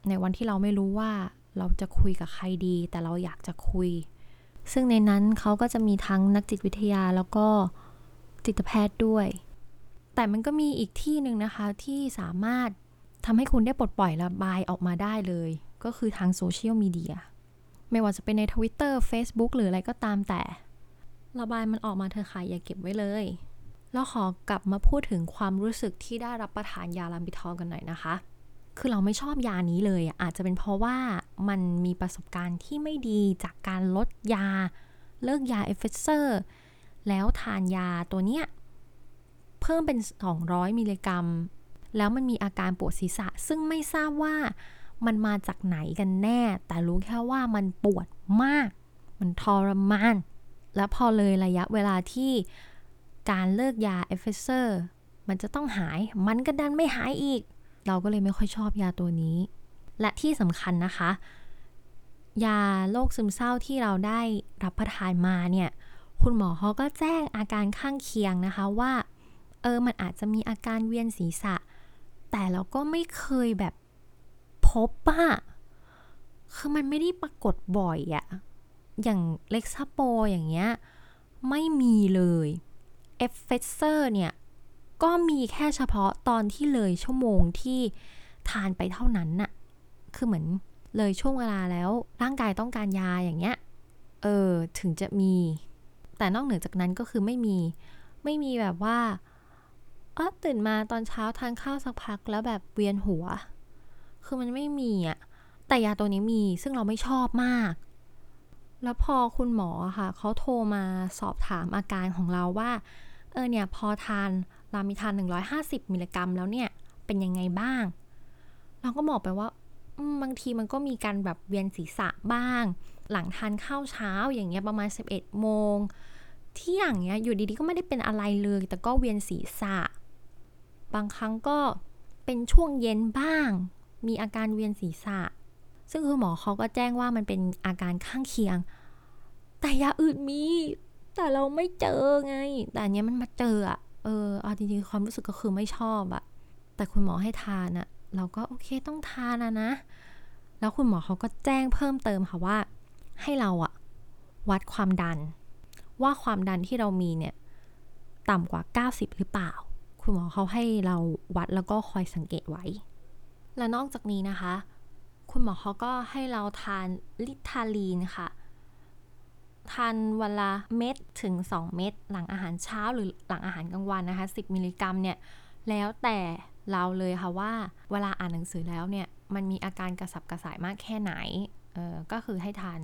ในวันที่เราไม่รู้ว่าเราจะคุยกับใครดี แต่เราอยากจะคุย ซึ่งในนั้นเขาก็จะมีทั้งนักจิตวิทยาแล้วก็ จิตแพทย์ด้วย แต่มันก็มีอีกที่หนึ่งนะคะที่สามารถทำให้คุณได้ปลดปล่อยระบายออกมาได้เลย ก็คือทางโซเชียลมีเดียไม่ว่าจะเป็นใน Twitter Facebook หรืออะไรก็ตามแต่ ระบายมันออกมาเถอะค่ะอย่าเก็บไว้เลย แล้วขอกลับมาพูดถึงความรู้สึกที่ได้รับประทานยาลัมบิทอลกันหน่อยนะคะ คือเราไม่ชอบยานี้เลย อาจจะเป็นเพราะว่ามันมีประสบการณ์ที่ไม่ดีจากการลดยา เลิกยา Effexor แล้วทานยาตัวเนี้ยเพิ่มเป็น 200 มิลลิกรัม แล้วมันมีอาการปวดศีรษะ ซึ่งไม่ทราบว่ามันมาจากไหนกันแน่ แต่รู้แค่ว่ามันปวดมาก มันทรมาน แล้วพอเลยระยะเวลาที่การเลิกยา Effexorมันจะต้องหาย มันก็ดันไม่หายอีก เราก็เลยไม่ค่อยชอบยาตัวนี้ และที่สำคัญนะคะ ยาโรคซึมเศร้าที่เราได้รับประทานมาเนี่ย คุณหมอเขาก็แจ้งอาการข้างเคียงนะคะว่า เออ มันอาจจะมีอาการเวียนศีรษะ แต่เราก็ไม่เคยแบบพบอะคือมันไม่ได้ปรากฏบ่อยอะอย่างเล็กซาโปอย่างเงี้ย ไม่มีเลย Effexor เนี่ย ก็มีแค่เฉพาะตอนที่เลยชั่วโมงที่ทานไปเท่านั้นน่ะ คือเหมือนเลยช่วงเวลาแล้วร่างกายต้องการยาอย่างเงี้ย เออ ถึงจะมี แต่นอกเหนือจากนั้นก็คือไม่มีไม่มีแบบว่าอ๋อตื่นมาตอนเช้าทานข้าวสักพักแล้วแบบเวียนหัว คือมันไม่มีอะแต่ยาตัวนี้มีซึ่งเราไม่ชอบมาก แล้วพอคุณหมอค่ะเขาโทรมาสอบถามอาการของเราว่า เออเนี่ยพอทานรามิทาน 150 มิลลิกรัมแล้วเนี่ย เป็นยังไงบ้าง เราก็บอกไปว่าบางทีมันก็มีการแบบเวียนศีรษะบ้าง หลังทานข้าวเช้าอย่างเงี้ยประมาณ 11 โมง เที่ยงเงี้ยอยู่ดีๆ ก็ไม่ได้เป็นอะไรเลย แต่ก็เวียนศีรษะ บางครั้งก็เป็นช่วงเย็นบ้าง มีอาการเวียนศีรษะ ซึ่งคือหมอเขาก็แจ้งว่ามันเป็นอาการข้างเคียง แต่ยาอื่นมี แต่เราไม่เจอไง แต่อันเนี้ยมันมาเจออะเออเอาจริงๆความรู้สึกก็คือไม่ชอบอะแต่คุณหมอให้ทานอะเราก็โอเคต้องทานนะนะ แล้วคุณหมอเขาก็แจ้งเพิ่มเติมค่ะว่า ให้เราอะวัดความดัน ว่าความดันที่เรามีเนี่ยต่ำกว่า 90 หรือเปล่า คุณหมอเขาให้เราวัดแล้วก็คอยสังเกตไว้ และนอกจากนี้นะคะ คุณหมอเขาก็ให้เราทานลิทาลีนค่ะ ทานวันละเม็ดถึง 2 เม็ดหลังอาหารเช้าหรือหลังอาหารกลางวันนะคะ 10 มิลลิกรัมเนี่ย แล้วแต่เราเลยค่ะว่าเวลาอ่านหนังสือแล้วเนี่ย มันมีอาการกระสับกระส่ายมากแค่ไหน เออก็คือให้ทาน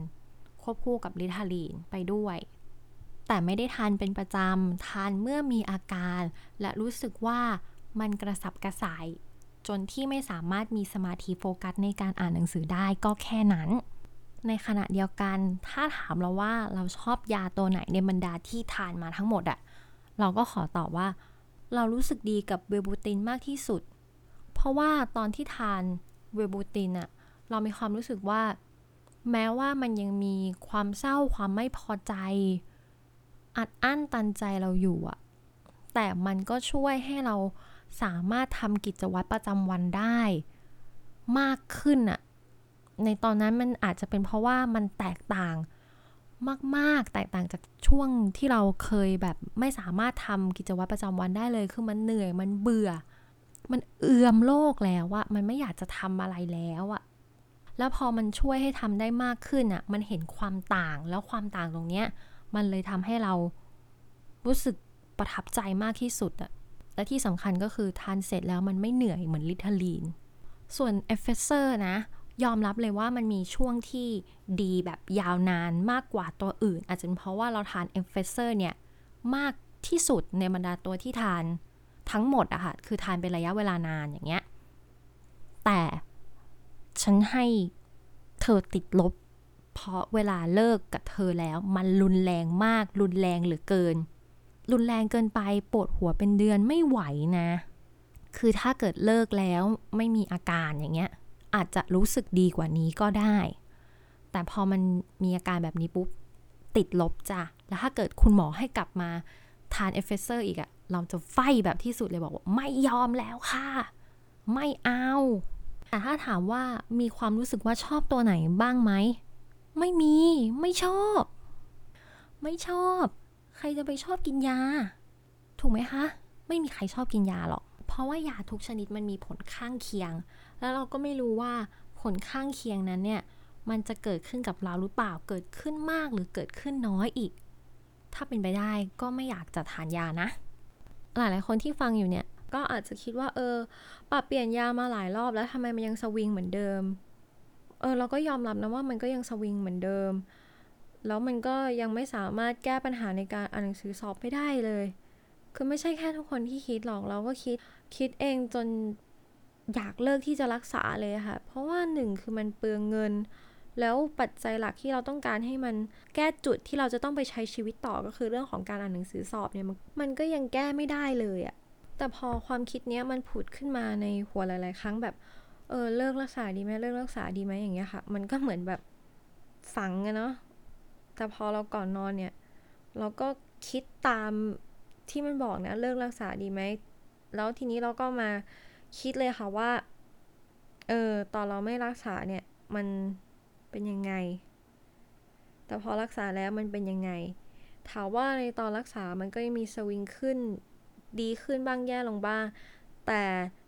ควบคู่กับลิทาลีนไปด้วย แต่ไม่ได้ทานเป็นประจำ ทานเมื่อมีอาการ และรู้สึกว่ามันกระสับกระส่าย จนที่ไม่สามารถมีสมาธิโฟกัสในการอ่านหนังสือได้ก็แค่นั้น ในขณะเดียวกัน ถ้าถามเราว่าเราชอบยาตัวไหนในบรรดาที่ทานมาทั้งหมดอะเราก็ขอตอบว่า เรารู้สึกดีกับเวบูตินมากที่สุด เพราะว่าตอนที่ทานเวบูตินอะเรามีความรู้สึกว่า แม้ว่ามันยังมีความเศร้าความไม่พอใจ อัดอั้นตันใจเราอยู่อะแต่มันก็ช่วยให้เราสามารถทำกิจวัตรประจำวันได้ มากขึ้นอะในตอนนั้นมันอาจจะเป็นเพราะว่ามันแตกต่างมากๆ แตกต่างจากช่วงที่เราเคยแบบไม่สามารถทำกิจวัตรประจำวันได้เลย คือมันเหนื่อยมันเบื่อ มันเอือมโลกแล้วอะมันไม่อยากจะทำอะไรแล้วอะ แล้วพอมันช่วยให้ทำได้มากขึ้นอะมันเห็นความต่างแล้วความต่างตรงเนี้ย มันเลยทำให้เรารู้สึกประทับใจมากที่สุดอะและที่สำคัญก็คือทานเสร็จแล้วมันไม่เหนื่อยเหมือน Ritalin ส่วน Effexor นะ ยอมรับเลยว่ามันมีช่วงที่ดีแบบยาวนานมากกว่าตัวอื่น อาจจะเป็นเพราะว่าเราทาน Effexor เนี่ย มากที่สุดในบรรดาตัวที่ทานทั้งหมดอะค่ะ คือทานเป็นระยะเวลานานอย่างเงี้ย แต่ ฉันให้เธอติดลบ เพราะเวลาเลิกกับเธอแล้ว มันรุนแรงมาก รุนแรงเหลือเกิน รุนแรงเกินไปปวดหัวเป็นเดือนไม่ไหวนะ คือถ้าเกิดเลิกแล้วไม่มีอาการอย่างเงี้ย อาจจะรู้สึกดีกว่านี้ก็ได้ แต่พอมันมีอาการแบบนี้ปุ๊บติดลบจ้ะ แล้วถ้าเกิดคุณหมอให้กลับมาทาน Effexor อีกอะเราจะ fight แบบที่สุดเลยบอกว่า ไม่ยอมแล้วค่ะ ไม่เอา แต่ถ้าถามว่ามีความรู้สึกว่าชอบตัวไหนบ้างไหม ไม่มี ไม่ชอบ ไม่ชอบ ใครจะไปชอบกินยา ถูกไหมคะ ไม่มีใครชอบกินยาหรอก เพราะว่ายาทุกชนิดมันมีผลข้างเคียง แล้วเราก็ไม่รู้ว่าผลข้างเคียงนั้นเนี่ย มันจะเกิดขึ้นกับเราหรือเปล่า เกิดขึ้นมากหรือเกิดขึ้นน้อยอีก ถ้าเป็นไปได้ก็ไม่อยากจะทานยานะ หลายๆคนที่ฟังอยู่เนี่ย ก็อาจจะคิดว่า เออ ปรับเปลี่ยนยามาหลายรอบแล้วทำไมมันยังสวิงเหมือนเดิม เออเราก็ยอมรับนะว่ามันก็ยังสวิงเหมือนเดิม แล้วมันก็ยังไม่สามารถแก้ปัญหาในการอ่านหนังสือสอบไม่ได้เลย คือไม่ใช่แค่ทุกคนที่คิดหรอกเราก็คิดคิดเองจนอยากเลิกที่จะรักษาเลยค่ะ เพราะว่าหนึ่งคือมันเปลืองเงิน แล้วปัจจัยหลักที่เราต้องการให้มันแก้จุดที่เราจะต้องไปใช้ชีวิตต่อก็คือเรื่องของการอ่านหนังสือสอบเนี่ยมันก็ยังแก้ไม่ได้เลยอะ แต่พอความคิดเนี้ยมันผุดขึ้นมาในหัวหลาย ๆ ครั้งแบบ เออเลิกรักษาดีไหมเลิกรักษาดีไหมอย่างเงี้ยค่ะ มันก็เหมือนแบบฝังอะเนาะแต่พอเราก่อนนอนเนี่ย เราก็คิดตามที่มันบอกนะเลิกรักษาดีไหมแล้วทีนี้เราก็มาคิดเลยค่ะว่า เออตอนเราไม่รักษาเนี่ยมันเป็นยังไง แต่พอรักษาแล้วมันเป็นยังไง ถามว่าในตอนรักษามันก็ยังมีสวิงขึ้น ดีขึ้นบ้างแย่ลงบ้าง แต่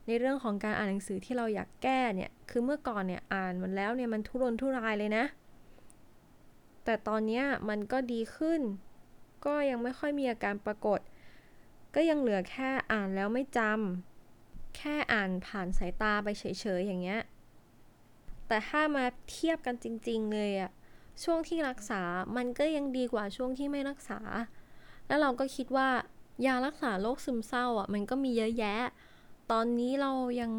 ในเรื่องของการอ่านหนังสือที่เราอยากแก้เนี่ย คือเมื่อก่อนเนี่ยอ่านมันแล้วเนี่ยมันทุรนทุรายเลยนะ แต่ตอนเนี้ยมันก็ดีขึ้น ก็ยังไม่ค่อยมีอาการปรากฏ ก็ยังเหลือแค่อ่านแล้วไม่จำ แค่อ่านผ่านสายตาไปเฉยๆอย่างเงี้ย แต่ถ้ามาเทียบกันจริง ๆ เลยอะช่วงที่รักษา มันก็ยังดีกว่าช่วงที่ไม่รักษา แล้วเราก็คิดว่า ยารักษาโรคซึมเศร้าอะมันก็มีเยอะแยะ ตอนนี้เรายัง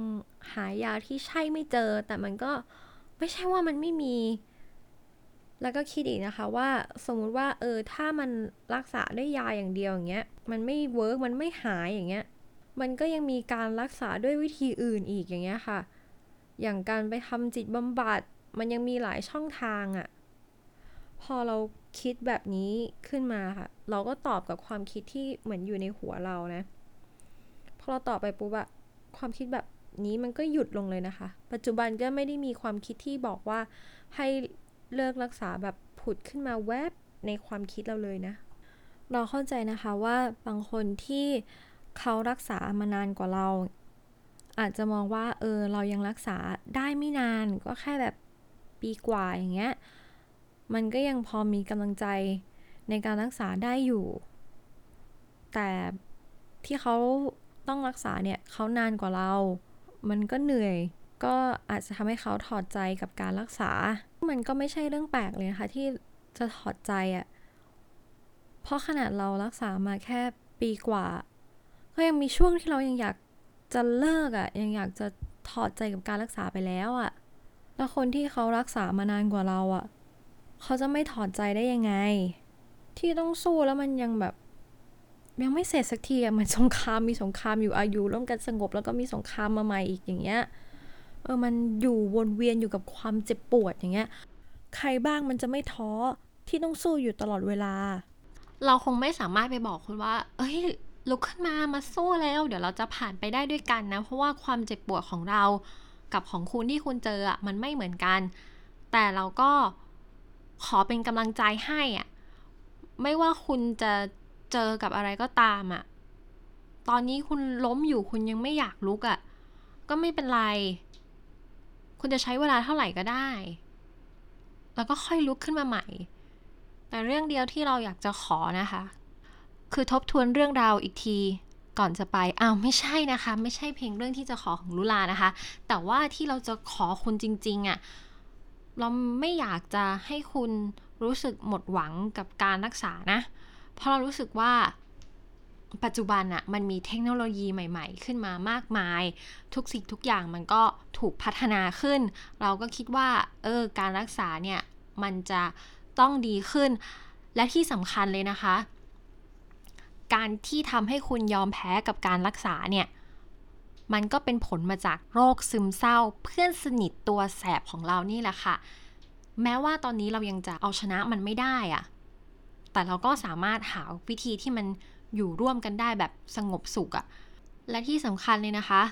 หายาที่ใช่ไม่เจอ แต่มันก็ไม่ใช่ว่ามันไม่มี แล้วก็คิดอีกนะคะว่าสมมุติว่าเออถ้ามันรักษาด้วยยาอย่างเดียวอย่างเงี้ยมันไม่ work มันไม่หายอย่างเงี้ยมันก็ยังมีการรักษาด้วยวิธีอื่นอีกอย่างเงี้ยค่ะ อย่างการไปทำจิตบำบัดมันยังมีหลายช่องทางอะพอเรา คิดแบบนี้ขึ้นมาค่ะ เราก็ตอบกับความคิดที่เหมือนอยู่ในหัวเรานะ พอเราตอบไปปุ๊บอะความคิดแบบนี้มันก็หยุดลงเลยนะคะ ปัจจุบันก็ไม่ได้มีความคิดที่บอกว่าให้เลิกรักษาแบบผุดขึ้นมาแวบในความคิดเราเลยนะ เราเข้าใจนะคะว่าบางคนที่เขารักษามานานกว่าเรา อาจจะมองว่าเออเรายังรักษาได้ไม่นานก็แค่แบบปีกว่าอย่างเงี้ย มันก็ยังพอมีกำลังใจในการรักษาได้อยู่ แต่ที่เขาต้องรักษาเนี่ยเขานานกว่าเรา มันก็เหนื่อย ก็อาจจะทำให้เขาถอดใจกับการรักษา มันก็ไม่ใช่เรื่องแปลกเลยนะคะที่จะถอดใจอะ่ะ เพราะขนาดเรารักษามาแค่ปีกว่า ก็ยังมีช่วงที่เรายังอยากจะเลิกอะ่ะ ยังอยากจะถอดใจกับการรักษาไปแล้วอะ่ะ แล้วคนที่เขารักษามานานกว่าเราอะ่ะ เขาจะไม่ถอดใจได้ยังไง ที่ต้องสู้แล้วมันยังแบบ ยังไม่เสร็จสักทีอะมือนสงครามมีสงครามอยู่อายุร่วมกันสงบแล้วก็มีสงครามมาใหม่อีกอย่างเงี้ยเออมันอยู่วนเวียนอยู่กับความเจ็บปวดอย่างเงี้ย ใครบ้างมันจะไม่ท้อที่ต้องสู้อยู่ตลอดเวลา เราคงไม่สามารถไปบอกคุณว่า เอ้ยลุกขึ้นมามาสู้แล้ว เดี๋ยวเราจะผ่านไปได้ด้วยกันนะ เพราะว่าความเจ็บปวดของเรากับของคุณที่คุณเจออะมันไม่เหมือนกัน แต่เราก็ ขอเป็นกำลังใจให้อะไม่ว่าคุณจะเจอกับอะไรก็ตามอะตอนนี้คุณล้มอยู่คุณยังไม่อยากลุกอะ ก็ไม่เป็นไร คุณจะใช้เวลาเท่าไหร่ก็ได้ แล้วก็ค่อยลุกขึ้นมาใหม่ แต่เรื่องเดียวที่เราอยากจะขอนะคะ คือทบทวนเรื่องราวอีกทีก่อนจะไป อ้าวไม่ใช่นะคะ ไม่ใช่เพียงเรื่องที่จะขอของลุลานะคะ แต่ว่าที่เราจะขอคุณจริง ๆอะ่ะ เราไม่อยากจะให้คุณรู้สึกหมดหวังกับการรักษานะ เพราะเรารู้สึกว่าปัจจุบันอะมันมีเทคโนโลยีใหม่ ๆ ขึ้นมามากมาย ทุกสิ่งทุกอย่างมันก็ถูกพัฒนาขึ้น เราก็คิดว่าเออการรักษาเนี่ยมันจะต้องดีขึ้น และที่สำคัญเลยนะคะ การที่ทำให้คุณยอมแพ้กับการรักษาเนี่ย มันก็เป็นผลมาจากโรคซึมเศร้า เพื่อนสนิทตัวแสบของเรานี่แหละค่ะ แม้ว่าตอนนี้เรายังจะเอาชนะมันไม่ได้อะแต่เราก็สามารถหาวิธีที่มันอยู่ร่วมกันได้แบบสงบสุขอะและที่สำคัญเลยนะคะ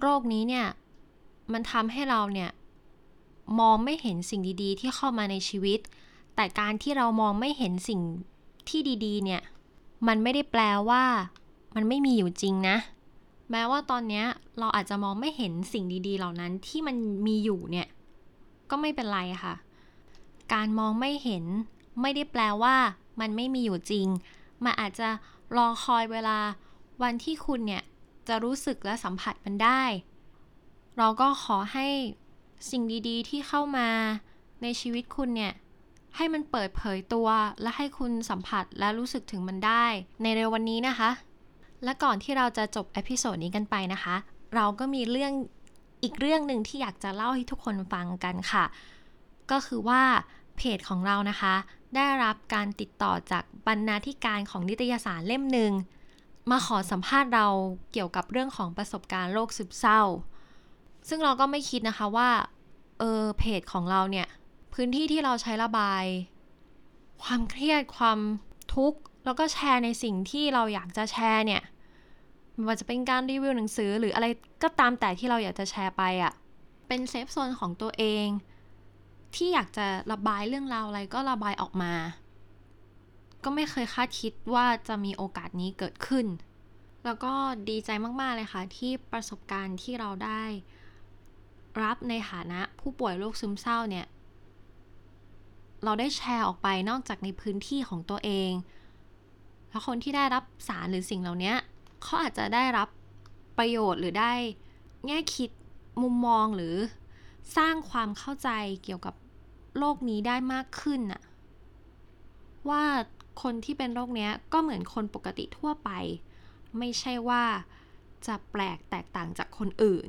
โรคนี้เนี่ย มันทำให้เราเนี่ยมองไม่เห็นสิ่งดีๆ ที่เข้ามาในชีวิต แต่การที่เรามองไม่เห็นสิ่งที่ดีๆ เนี่ย มันไม่ได้แปลว่า มันไม่มีอยู่จริงนะ แม้ว่าตอนนี้เราอาจจะมองไม่เห็นสิ่งดีๆ เหล่านั้นที่มันมีอยู่เนี่ย ก็ไม่เป็นไรค่ะ การมองไม่เห็นไม่ได้แปลว่า มันไม่มีอยู่จริง มันอาจจะรอคอยเวลาวันที่คุณเนี่ย จะรู้สึกและสัมผัสมันได้ เราก็ขอให้สิ่งดีๆ ที่เข้ามาในชีวิตคุณเนี่ย ให้มันเปิดเผยตัวและให้คุณสัมผัสและรู้สึกถึงมันได้ ในเร็ววันนี้นะคะ และก่อนที่เราจะจบเอพิโซดนี้กันไปนะคะ เราก็มีเรื่องอีกเรื่องหนึ่งที่อยากจะเล่าให้ทุกคนฟังกันค่ะ ก็คือว่าเพจของเรานะคะ ได้รับการติดต่อจากบรรณาธิการของนิตยสารเล่มหนึ่งมาขอสัมภาษณ์เราเกี่ยวกับเรื่องของประสบการณ์โรคซึมเศร้า ซึ่งเราก็ไม่คิดนะคะว่า เออเพจของเราเนี่ย พื้นที่ที่เราใช้ระบาย ความเครียดความทุกข์แล้วก็แชร์ในสิ่งที่เราอยากจะแชร์เนี่ยไม่ว่าจะเป็นการรีวิวหนังสือหรืออะไรก็ตามแต่ที่เราอยากจะแชร์ไปอะ่ะ เป็นเซฟโซนของตัวเอง ที่อยากจะระบายเรื่องราวอะไรก็ระบายออกมา ก็ไม่เคยคาดคิดว่าจะมีโอกาสนี้เกิดขึ้น แล้วก็ดีใจมาก ๆ เลยค่ะ ที่ประสบการณ์ที่เราได้ รับในฐานะผู้ป่วยโรคซึมเศร้าเนี่ย เราได้แชร์ออกไปนอกจากในพื้นที่ของตัวเอง แล้วคนที่ได้รับสารหรือสิ่งเหล่านี้เขาอาจจะได้รับประโยชน์หรือได้แง่คิดมุมมองหรือสร้างความเข้าใจเกี่ยวกับโรคนี้ได้มากขึ้นน่ะว่าคนที่เป็นโรคเนี้ยก็เหมือนคนปกติทั่วไป ไม่ใช่ว่าจะแปลกแตกต่างจากคนอื่น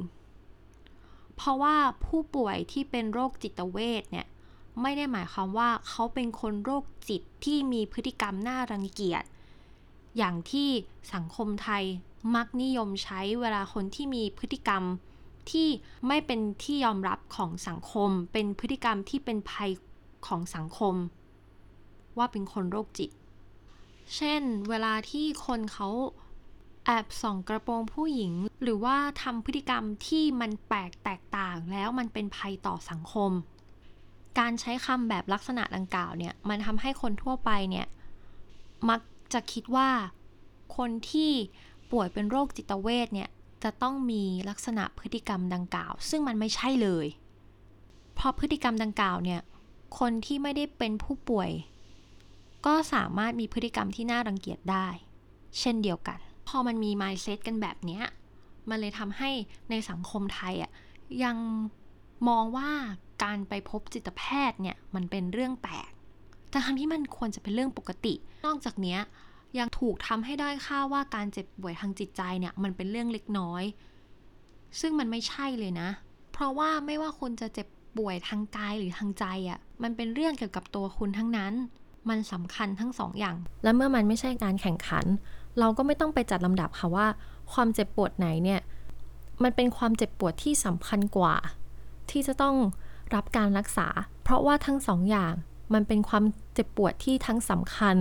เพราะว่าผู้ป่วยที่เป็นโรคจิตเวชเนี่ยไม่ได้หมายความว่าเขาเป็นคนโรคจิตที่มีพฤติกรรมน่ารังเกียจ อย่างที่สังคมไทยมักนิยมใช้เวลาคนที่มีพฤติกรรมที่ไม่เป็นที่ยอมรับของสังคม เป็นพฤติกรรมที่เป็นภัยของสังคม ว่าเป็นคนโรคจิต เช่น เวลาที่คนเขาแอบส่องกระโปรงผู้หญิง หรือว่าทำพฤติกรรมที่มันแปลกแตกต่างแล้วมันเป็นภัยต่อสังคม การใช้คำแบบลักษณะดังกล่าวเนี่ย มันทำให้คนทั่วไปเนี่ย มัก จะคิดว่าคนที่ป่วยเป็นโรคจิตเวชเนี่ยจะต้องมีลักษณะพฤติกรรมดังกล่าว ซึ่งมันไม่ใช่เลย เพราะพฤติกรรมดังกล่าวเนี่ยคนที่ไม่ได้เป็นผู้ป่วย ก็สามารถมีพฤติกรรมที่น่ารังเกียจได้ เช่นเดียวกัน พอมันมี mindset กันแบบเนี้ยมันเลยทำให้ในสังคมไทยอะยังมองว่าการไปพบจิตแพทย์เนี่ยมันเป็นเรื่องแปลก ทั้งที่มันควรจะเป็นเรื่องปกติ นอกจากเนี้ยยังถูกทำให้ได้ค่าว่าการเจ็บป่วยทางจิตใจเนี่ยมันเป็นเรื่องเล็กน้อย ซึ่งมันไม่ใช่เลยนะ เพราะว่าไม่ว่าคุณจะเจ็บป่วยทางกายหรือทางใจอะ่ะ มันเป็นเรื่องเกี่ยวกับตัวคุณทั้งนั้น มันสำคัญทั้งสองอย่าง และเมื่อมันไม่ใช่การแข่งขัน เราก็ไม่ต้องไปจัดลำดับค่ะว่า ความเจ็บปวดไหนเนี่ย มันเป็นความเจ็บปวดที่สำคัญกว่า ที่จะต้องรับการรักษา เพราะว่าทั้งสองอย่าง มันเป็นความเจ็บปวดที่ทั้งสำคัญ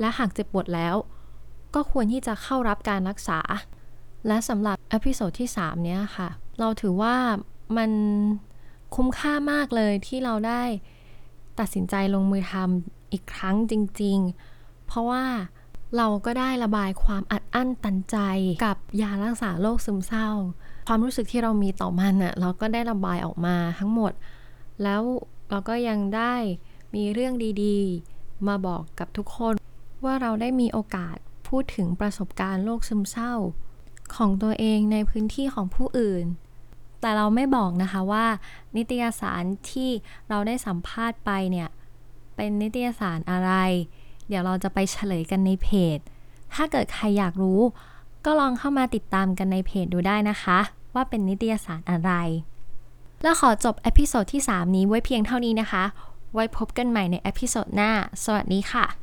และหากเจ็บปวดแล้ว ก็ควรที่จะเข้ารับการรักษา และสำหรับ episode ที่ 3 เนี้ยค่ะ เราถือว่ามันคุ้มค่ามากเลยที่เราได้ตัดสินใจลงมือทำอีกครั้งจริง ๆ เพราะว่าเราก็ได้ระบายความอัดอั้นตันใจกับยารักษาโรคซึมเศร้า ความรู้สึกที่เรามีต่อมันอะเราก็ได้ระบายออกมาทั้งหมด แล้วเราก็ยังได้ มีเรื่องดีๆ มาบอกกับทุกคนว่าเราได้มีโอกาสพูดถึงประสบการณ์โรคซึมเศร้า ของตัวเองในพื้นที่ของผู้อื่น แต่เราไม่บอกนะคะว่า นิตยสารที่เราได้สัมภาษณ์ไปเนี่ย เป็นนิตยสารอะไร เดี๋ยวเราจะไปเฉลยกันในเพจ ถ้าเกิดใครอยากรู้ ก็ลองเข้ามาติดตามกันในเพจดูได้นะคะ ว่าเป็นนิตยสารอะไร แล้วขอจบ episode ที่ 3 นี้ไว้เพียงเท่านี้นะคะ ไว้พบกันใหม่ใน episode หน้า สวัสดีค่ะ